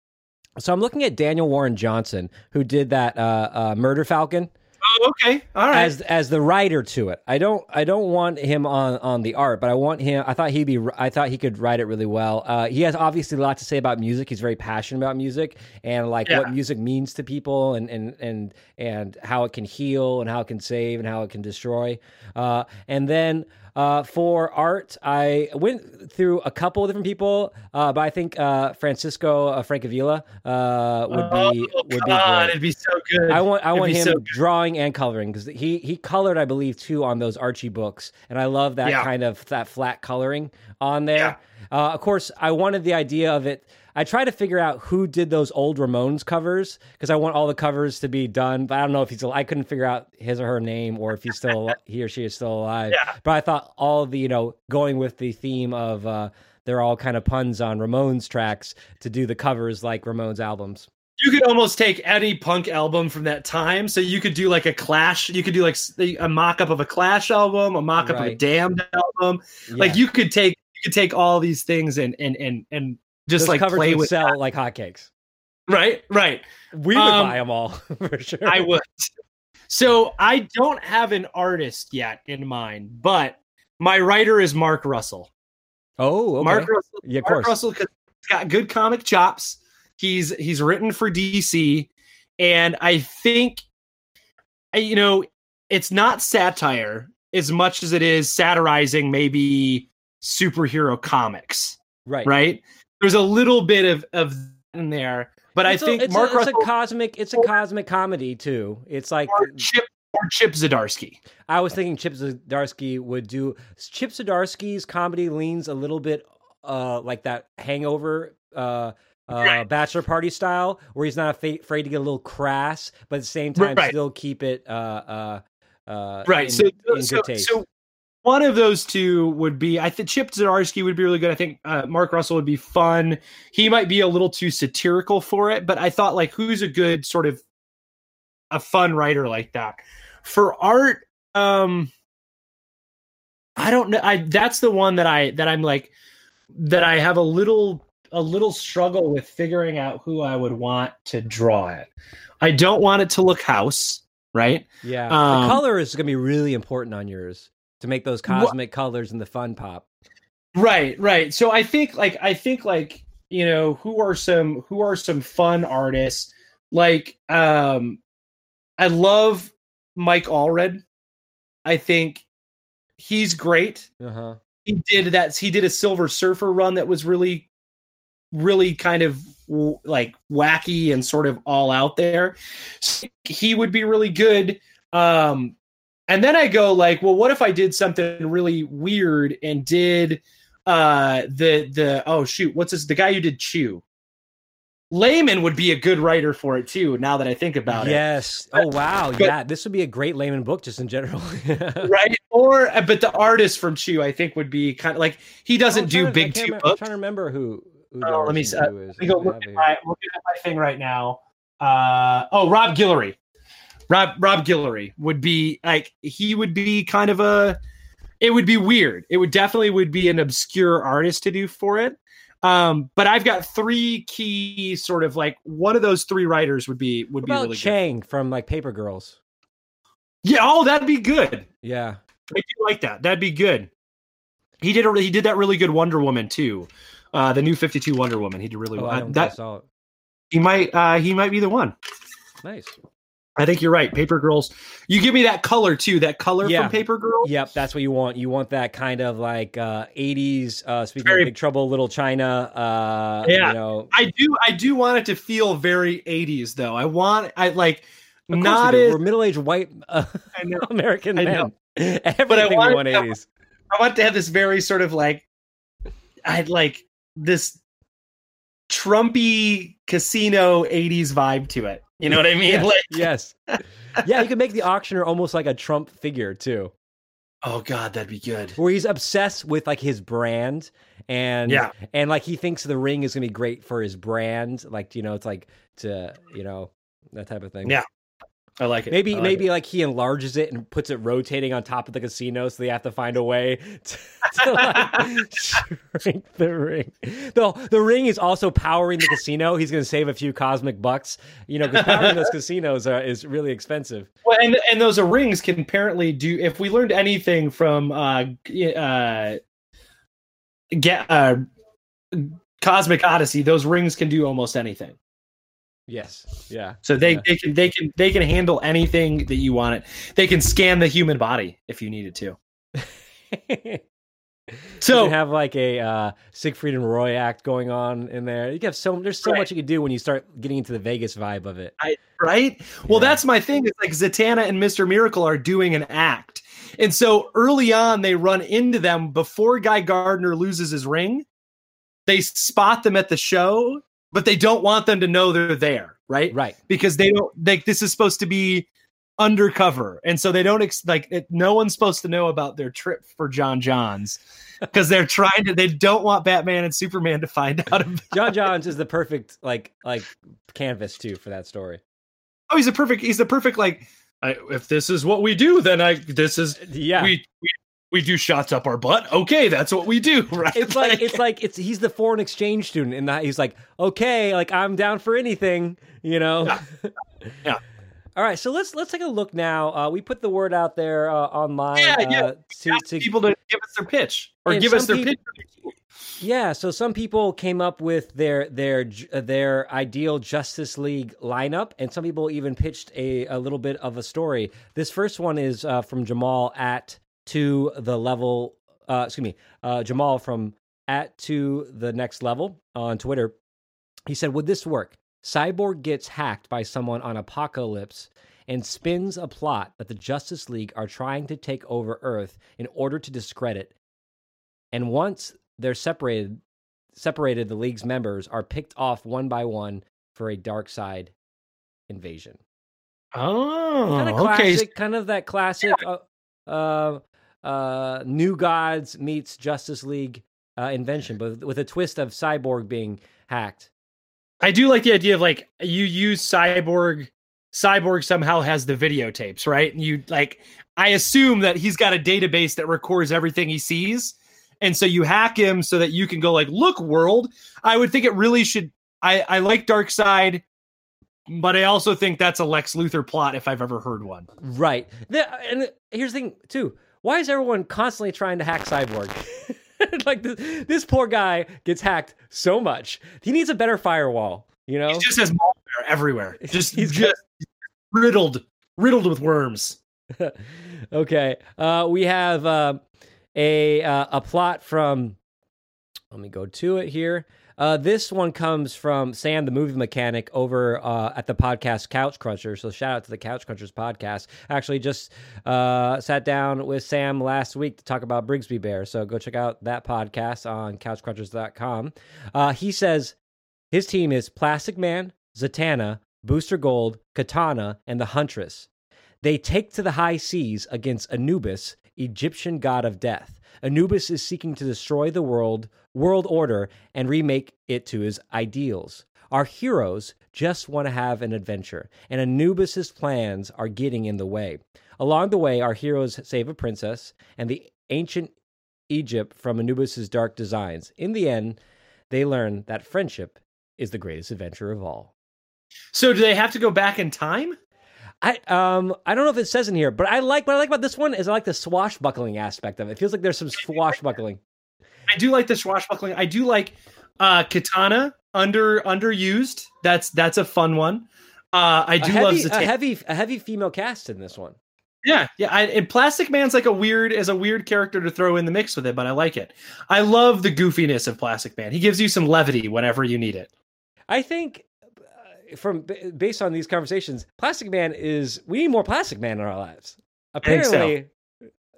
So I'm looking at Daniel Warren Johnson, who did that uh, uh, Murder Falcon. Oh, okay. All right. as as the writer to it. I don't I don't want him on on the art, but I want him. I thought he'd be. I thought he could write it really well. Uh, he has obviously a lot to say about music. He's very passionate about music and like Yeah. what music means to people and and and and how it can heal and how it can save and how it can destroy. Uh, and then. Uh, for art, I went through a couple of different people, uh, but I think uh, Francisco uh, Francavilla uh, would be oh, would be God, great. it'd be so good. I want I It'd want him so drawing and coloring because he he colored I believe too on those Archie books, and I love that Yeah. kind of that flat coloring on there. Uh, of course, I wanted the idea of it. I try to figure out who did those old Ramones covers because I want all the covers to be done, but I don't know if he's. I couldn't figure out his or her name or if he's still (laughs) he or she is still alive. Yeah. But I thought all the you know going with the theme of uh, they're all kind of puns on Ramones tracks to do the covers like Ramones albums. you could almost take any punk album from that time. So you could do like a Clash. You could do like a mock up of a Clash album, a mock up of a Right. Damned album. Like you could take you could take all these things and and and and just Those like covers play would with sell that. like hotcakes. right, right. We would Um, buy them all (laughs) for sure. I would. So I don't have an artist yet in mind, but my writer is Mark Russell. Oh, okay. Mark Russell. Yeah, of Mark course. Russell got good comic chops. He's he's written for DC, and I think, you know, it's not satire as much as it is satirizing maybe superhero comics, right. right? There's a little bit of of in there, but It's I a- think it's, Mark a, Russell a cosmic. It's a cosmic comedy too. It's like or Chip or Chip Zdarsky. I was thinking Chip Zdarsky would do. Chip Zdarsky's comedy leans a little bit uh, like that Hangover. Uh, uh, bachelor party style, where he's not afraid, afraid to get a little crass, but at the same time Right. still keep it uh, uh, uh, right in, so in so, good taste. so one of those two would be i think chip zdarsky would be really good. I think uh, mark russell would be fun. He might be a little too satirical for it but i thought like who's a good sort of a fun writer like that? For art um i don't know i that's the one that i that i'm like that i have a little a little struggle with figuring out who i would want to draw it. I don't want it to look house right? Yeah, um, the color is going to be really important on yours to make those cosmic colors and the fun pop. Right, right. So I think like I think like you know who are some who are some fun artists like um I love Mike Allred. I think he's great. Uh huh. He did that he did a Silver Surfer run that was really really kind of w- like wacky and sort of all out there. So he would be really good. Um and then I go like, well, what if I did something really weird and did uh the the oh shoot, what's this the guy who did Chew? Layman would be a good writer for it too, now that I think about it. Yes. (laughs) Oh wow. But- yeah, this would be a great layman book just in general. (laughs) Right? Or uh, but the artist from Chew, I think, would be kind of like he doesn't I'm do trying to- I big two I'm books. trying to remember who. who Oh, let me uh, who is. Let me go look at my looking at my thing right now. Uh oh, Rob Guillory. Rob Rob Guillory would be like he would be kind of a it would be weird. It would definitely would be an obscure artist to do for it. Um, but I've got three key sort of like one of those three writers would be would What be really good. Chiang from like Paper Girls? Yeah, oh, that'd be good. Yeah. I do like that. That'd be good. He did a he did that really good Wonder Woman too. Uh, the new Fifty Two Wonder Woman. He did really Oh, well. I I that saw it. he might uh, he might be the one. Nice. I think you're right. Paper Girls. You give me that color too. That color Yeah. from Paper Girls. Yep, that's what you want. You want that kind of like uh 80s uh speaking Very- of Big Trouble Little China uh Yeah. you know I do. I do want it to feel very 80s though. I want. I like not we as We're middle-aged white uh, I. (laughs) American I men. know. (laughs) Everything want it want to- 80s. I want to have this very sort of like. I'd like this Trumpy casino 80s vibe to it. You know what I mean? Yes. Like, yes. Yeah, you could make the auctioneer almost like a Trump figure too. oh god, that'd be good. Where he's obsessed with like his brand and Yeah. and like he thinks the ring is gonna be great for his brand. Like, you know, it's like to you know, that type of thing. Yeah. I like it. Maybe like maybe like he enlarges it and puts it rotating on top of the casino, so they have to find a way (laughs) to, to like (laughs) shrink the ring. The the ring is also powering the casino. He's going to save a few cosmic bucks, you know, because powering those casinos are, is really expensive. Well, and and those rings can apparently do. If we learned anything from uh, uh, get uh, Cosmic Odyssey, those rings can do almost anything. Yes, yeah. So they, Yeah. they can they can they can handle anything that you want it. They can scan the human body if you needed to. (laughs) So you have like a uh, Siegfried and Roy act going on in there. You have so there's so Right. much you can do when you start getting into the Vegas vibe of it. right? Well, Yeah. that's my thing. It's like Zatanna and Mr. Miracle are doing an act. And so early on, they run into them before Guy Gardner loses his ring. They spot them at the show, but they don't want them to know they're there, right? Right. Because they don't, like, this is supposed to be undercover. And so they don't, ex- like, it, no one's supposed to know about their trip for J'onn J'onzz (laughs) because they're trying to, they don't want Batman and Superman to find out (laughs) about J'onn J'onzz is the perfect like like canvas too for that story. Oh, he's a perfect. He's the perfect. Like, I, if this is what we do, then I. This is Yeah. we, we we do shots up our butt. Okay, that's what we do, (laughs) right? it's like it's like it's he's the foreign exchange student and that he's like okay like i'm down for anything you know Yeah. (laughs) Yeah. all right so let's let's take a look now uh we put the word out there uh, online Yeah, yeah. uh, to, to people to give us their pitch or give us their peop- pitch. yeah so some people came up with their their uh, their ideal justice league lineup and some people even pitched a, a little bit of a story this first one is uh, from jamal at to the level uh, excuse me uh, jamal from at to the next level on twitter. He said would this work? Cyborg gets hacked by someone on Apokolips and spins a plot that the justice league are trying to take over earth in order to discredit. And once they're separated separated the league's members are picked off one by one for a Darkseid invasion. Oh, kind of okay. classic kind of that classic uh, uh uh new gods meets justice league uh invention but with a twist of cyborg being hacked I do like the idea of like you use cyborg. Cyborg somehow has the videotapes, right? And you like, I assume that he's got a database that records everything he sees, and so you hack him so that you can go like, look, world. I would think it really should. I I like Darkseid, but I also think that's a Lex Luthor plot if I've ever heard one. right the, and here's the thing too why is everyone constantly trying to hack cyborg (laughs) like this, this poor guy gets hacked so much he needs a better firewall you know He just has malware everywhere. (laughs) Just He's just riddled riddled with worms. (laughs) okay. Uh, we have uh, a uh, a plot from. Let me go to it here. Uh, this one comes from Sam, the movie mechanic, over uh, at the podcast Couch Cruncher. So shout out to the Couch Crunchers podcast. Actually, just uh, sat down with Sam last week to talk about Brigsby Bear. So go check out that podcast on couchcrunchers.com. Uh, he says his team is Plastic Man, Zatanna, Booster Gold, Katana, and the Huntress. They take to the high seas against Anubis, Egyptian god of death. Anubis is seeking to destroy the world world order and remake it to his ideals. Our heroes just want to have an adventure, and Anubis's plans are getting in the way. Along the way, our heroes save a princess and the ancient Egypt from Anubis's dark designs. In the end, they learn that friendship is the greatest adventure of all. So do they have to go back in time? I um I don't know if it says in here, but I like what I like about this one is I like the swashbuckling aspect of it. It feels like there's some swashbuckling. I do like the swashbuckling. I do like Uh, Katana under underused. That's that's a fun one. Uh, I do heavy, love a heavy, a heavy female cast in this one. Yeah, yeah. I, and Plastic Man's like a weird is a weird character to throw in the mix with it, but I like it. I love the goofiness of Plastic Man. He gives you some levity whenever you need it. I think from based on these conversations, Plastic Man is we need more Plastic Man in our lives. think so. Apparently,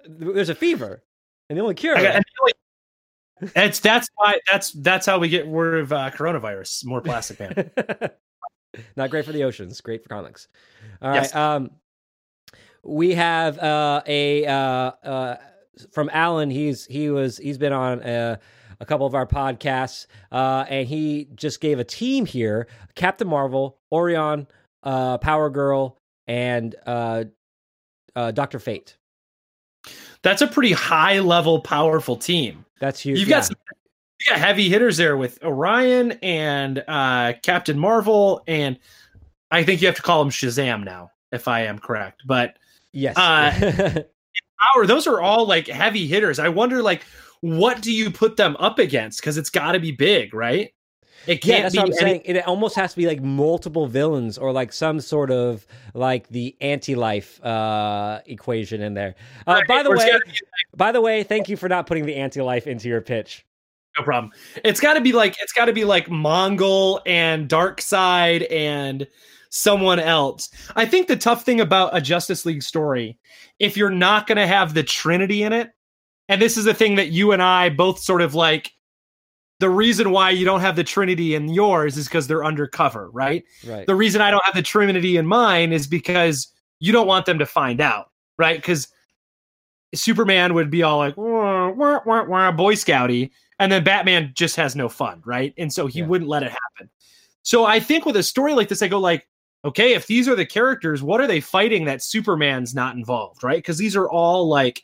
there's a fever, and the only cure. Got- like, That's that's why that's that's how we get rid of uh, coronavirus. More Plastic Man. (laughs) Not great for the oceans. Great for comics. All right. Yes. Um, we have uh, a uh, uh, from Alan. He's he was he's been on uh, a couple of our podcasts, uh, and he just gave a team here: Captain Marvel, Orion, uh, Power Girl, and uh, uh, Doctor Fate. That's a pretty high level, powerful team. That's huge. You've yeah. got some, you got heavy hitters there with Orion and uh, Captain Marvel, and I think you have to call him Shazam now, if I am correct. But yes. uh, (laughs) Power, those are all like heavy hitters. I wonder, like, what do you put them up against? Because it's got to be big, right? It can't that's be what I'm any- saying. It almost has to be like multiple villains or like some sort of like the anti-life uh, equation in there. Uh, Right, by the way, be, by the way, thank you for not putting the anti-life into your pitch. no problem. It's got to be like it's got to be like Mongul and Darkseid and someone else. I think the tough thing about a Justice League story, if you're not going to have the Trinity in it, and this is a thing that you and I both sort of like. The reason why you don't have the Trinity in yours is because they're undercover, right? Right. the reason I don't have the Trinity in mine is because you don't want them to find out, right? Because Superman would be all like wah, wah, wah, wah, Boy Scouty, and then Batman just has no fun, right? And so he Yeah. wouldn't let it happen. So I think with a story like this, I go like, okay, if these are the characters, what are they fighting that Superman's not involved, right? Because these are all like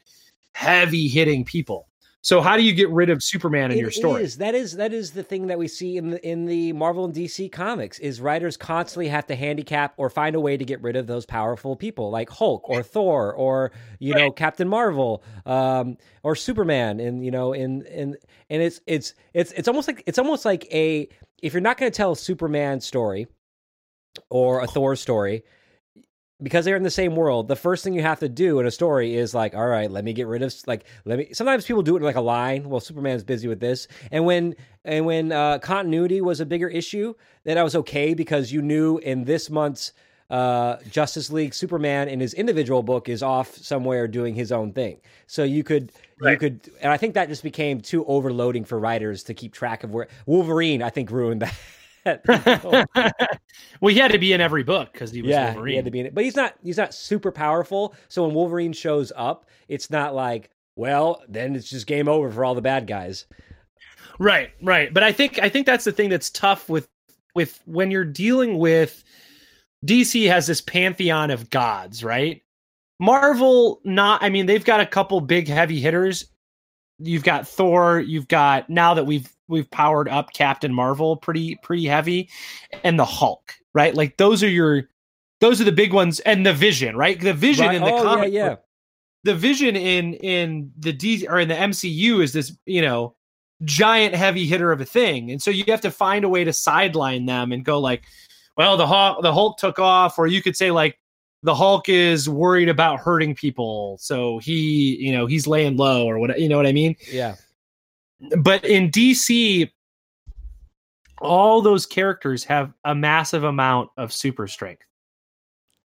heavy hitting people. So how do you get rid of Superman in It your story? is. That is that is the thing that we see in the in the Marvel and DC comics is writers constantly have to handicap or find a way to get rid of those powerful people like Hulk or Thor or you know Captain Marvel um, or Superman and you know in in and it's it's it's it's almost like it's almost like a if you're not going to tell a Superman story or a Thor story because they're in the same world, the first thing you have to do in a story is like, all right, let me get rid of like let me. Sometimes people do it in like a line. Well, Superman's busy with this, and when and when uh, continuity was a bigger issue, then I was okay because you knew in this month's uh, Justice League, Superman in his individual book is off somewhere doing his own thing. So you could you could, and I think that just became too overloading for writers to keep track of where Wolverine. I think ruined that. (laughs) well, he had to be in every book because he was yeah, Wolverine. he had to be in it, but he's not. He's not super powerful. So when Wolverine shows up, it's not like, well, then it's just game over for all the bad guys. Right, right. But I think I think that's the thing that's tough with with when you're dealing with DC has this pantheon of gods, right? Marvel not I mean they've got a couple big heavy hitters. You've got Thor, you've got now that we've we've powered up Captain Marvel pretty pretty heavy and the Hulk, right? Like those are your those are the big ones and the Vision, right? The Vision Right? in the oh comic yeah, yeah. book the vision in in the D or in the MCU is this, you know, giant heavy hitter of a thing. And so you have to find a way to sideline them and go like, well, the Hulk the Hulk took off, or you could say like the Hulk is worried about hurting people, so he, you know, he's laying low or what you know what I mean? yeah. But in DC, all those characters have a massive amount of super strength,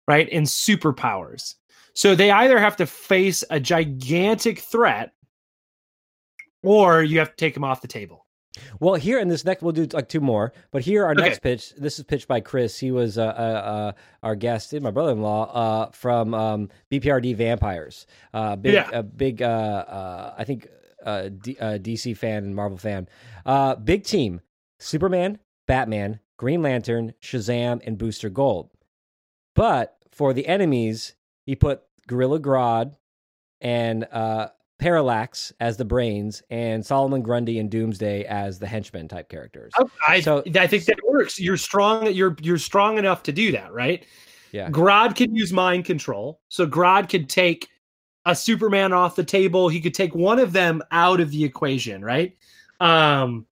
right? And superpowers. So they either have to face a gigantic threat or you have to take them off the table. Well, here in this next, we'll do like two more. But here, our Okay. next pitch. This is pitched by Chris. He was uh, uh, uh, our guest, my brother-in-law, uh, from um, BPRD Vampires. Uh, big, Yeah. a big. Uh, uh, I think uh, D- uh, DC fan and Marvel fan. Uh, big team: Superman, Batman, Green Lantern, Shazam, and Booster Gold. But for the enemies, he put Gorilla Grodd and uh, Parallax as the brains, and Solomon Grundy and Doomsday as the henchmen type characters. I, So- I think that works. You're strong. You're you're strong enough to do that, right? Yeah. Grodd can use mind control, so Grodd could take a Superman off the table. He could take one of them out of the equation, right? Um,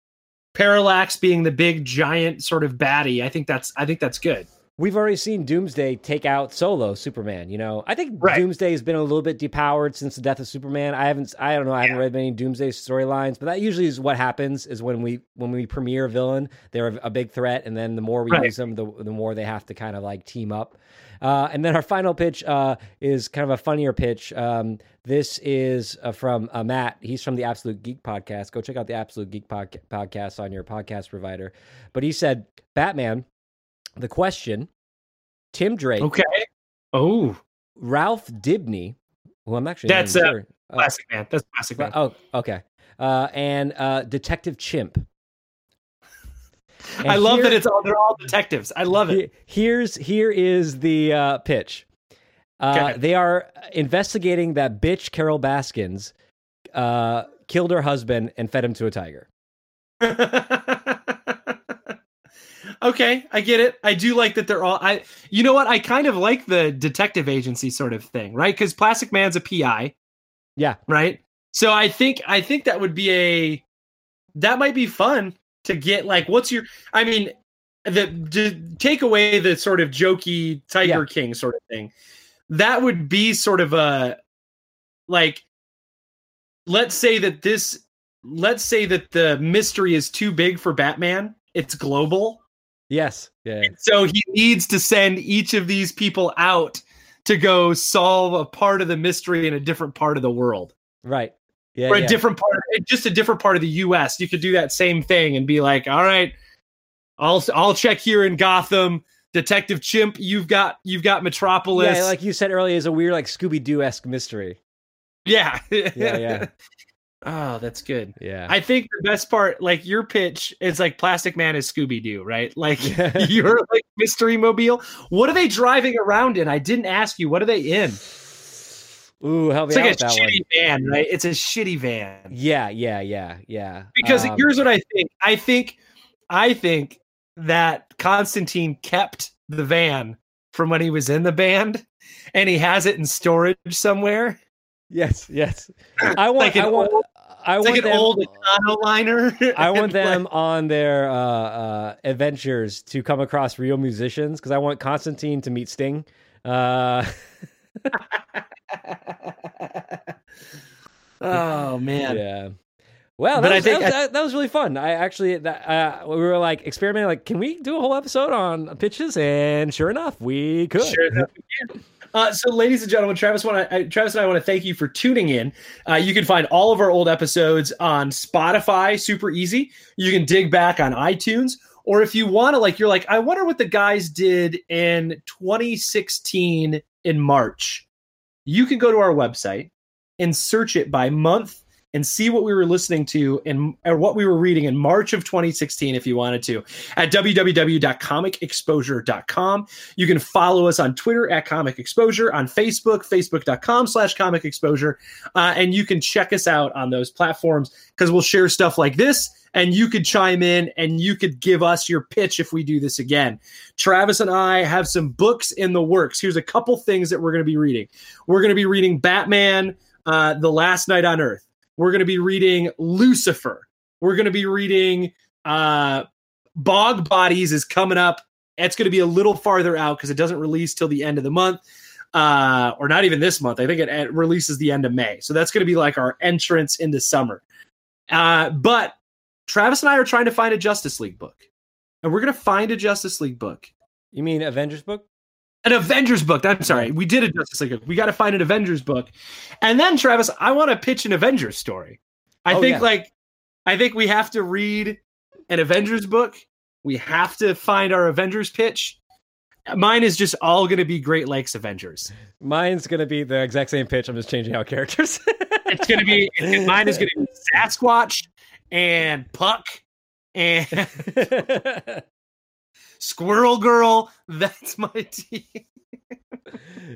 Parallax being the big giant sort of baddie. I think that's I think that's good. We've already seen Doomsday take out Solo Superman. You know, I think Right. Doomsday has been a little bit depowered since the death of Superman. I haven't, I don't know, I haven't Yeah. read many Doomsday storylines, but that usually is what happens. Is when we when we premiere a villain, they're a, a big threat, and then the more we Right. use them, the the more they have to kind of like team up. Uh, and then our final pitch uh, is kind of a funnier pitch. Um, this is uh, from uh, Matt. He's from the Absolute Geek podcast. Go check out the Absolute Geek podca- podcast on your podcast provider. But he said, Batman, the question, Tim Drake, Okay. Oh, Ralph Dibny, who I'm actually That's, uh, sure. Uh, classic man. That's classic man. oh, okay. Uh, and uh, Detective Chimp. And I love here- that it's all they're all detectives. I love it. Here's here is the uh, pitch. Uh. They are investigating that bitch Carole Baskins uh, killed her husband and fed him to a tiger. (laughs) okay, I get it. I do like that they're all I you know what? I kind of like the detective agency sort of thing, right? Cuz Plastic Man's a PI, Yeah, right? So I think I think that would be a that might be fun to get like what's your I mean the to take away the sort of jokey Tiger King sort of thing. That would be sort of a like let's say that this let's say that the mystery is too big for Batman. It's global. yes, yeah, yeah. So he needs to send each of these people out to go solve a part of the mystery in a different part of the world right, yeah, or a yeah. different part, eh, just a different part of the U.S. You could do that same thing and be like, "All right, I'll I'll check here in Gotham, Detective Chimp. You've got you've got Metropolis. yeah, like you said earlier, is a weird like Scooby Doo esque mystery. (laughs) yeah, Yeah, yeah. (laughs) oh, that's good. Yeah, I think the best part, like your pitch, is like Plastic Man is Scooby Doo, right? Like (laughs) you're like mystery mobile. What are they driving around in? I didn't ask you. What are they in? Ooh, help me It's like out a that one. shitty van, right? It's a shitty van. Yeah, yeah, yeah, yeah. Because Um, here's what I think. I think I think that Constantine kept the van from when he was in the band and he has it in storage somewhere. yes, yes. I (laughs) want, Like I want, old- I want like an them. old Econo liner. I (laughs) want them like, on their uh, uh, adventures to come across real musicians because I want Constantine to meet Sting. Uh, (laughs) oh man. yeah. Well, But that I was, think that, was, I- that, that was really fun. I actually, that, uh, we were like experimenting, like, can we do a whole episode on pitches? And sure enough, we could. Sure enough, we can. Uh, so, ladies and gentlemen, Travis, want to, Travis and I want to thank you for tuning in. Uh, you can find all of our old episodes on Spotify, super easy. You can dig back on iTunes, or if you want to, like, you're like, I wonder what the guys did in 2016 in March. You can go to our website and search it by month and see what we were listening to and or what we were reading in March of 2016 if you wanted to at www.comicexposure.com. You can follow us on Twitter at Comic Exposure, on Facebook, facebook.com slash comic exposure. Uh, and you can check us out on those platforms because we'll share stuff like this and you could chime in and you could give us your pitch if we do this again. Travis and I have some books in the works. Here's a couple things that we're going to be reading. We're going to be reading Batman, uh, The Last Night on Earth. We're going to be reading Lucifer. We're going to be reading uh, Bog Bodies is coming up. It's going to be a little farther out because it doesn't release till the end of the month, uh, or not even this month. I think it, it releases the end of May. So that's going to be like our entrance into summer. Uh, but Travis and I are trying to find a Justice League book, and we're going to find a Justice League book. You mean Avengers book? An Avengers book. I'm sorry. We did a Justice League book. We got to find an Avengers book. And then, Travis, I want to pitch an Avengers story. I Oh, think, yeah. like, I think we have to read an Avengers book. We have to find our Avengers pitch. Mine is just all going to be Great Lakes Avengers. Mine's going to be the exact same pitch. I'm just changing out characters. (laughs) It's going to be, mine is going to be Sasquatch and Puck and (laughs) Squirrel Girl. (laughs) That's my team.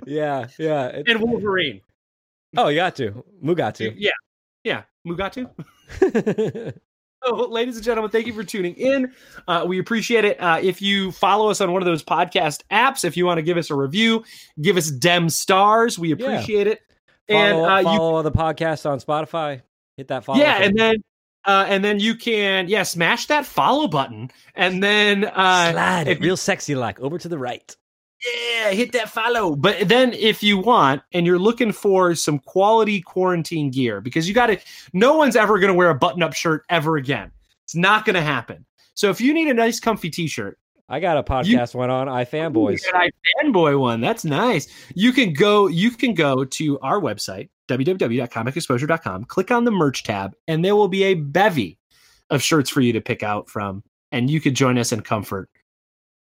yeah, yeah. It- And Wolverine. oh, you got to. Mugatu. Yeah. Yeah. Mugatu. (laughs) So, ladies and gentlemen, thank you for tuning in. Uh, we appreciate it. Uh, if you follow us on one of those podcast apps, if you want to give us a review, give us dem stars. We appreciate it. And follow uh, you, the podcast on Spotify. Hit that follow. yeah, thing. and then uh, and then you can yeah smash that follow button, and then uh, Slide it real sexy like over to the right. yeah, hit that follow. But then if you want and you're looking for some quality quarantine gear, because you got to, no one's ever going to wear a button up shirt ever again. It's not going to happen. So if you need a nice, comfy t shirt, I got a podcast one on iFanboys. I fanboy one. That's nice. You can go. You can go to our website www.comicexposure.com. Click on the merch tab, and there will be a bevy of shirts for you to pick out from, and you could join us in comfort,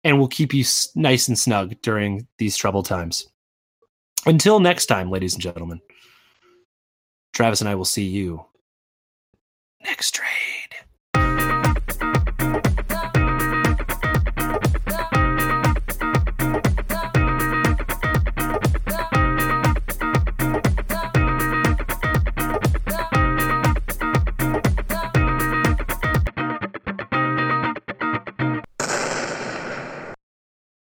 and we'll keep you nice and snug during these troubled times. Until next time, ladies and gentlemen, Travis and I will see you next trade.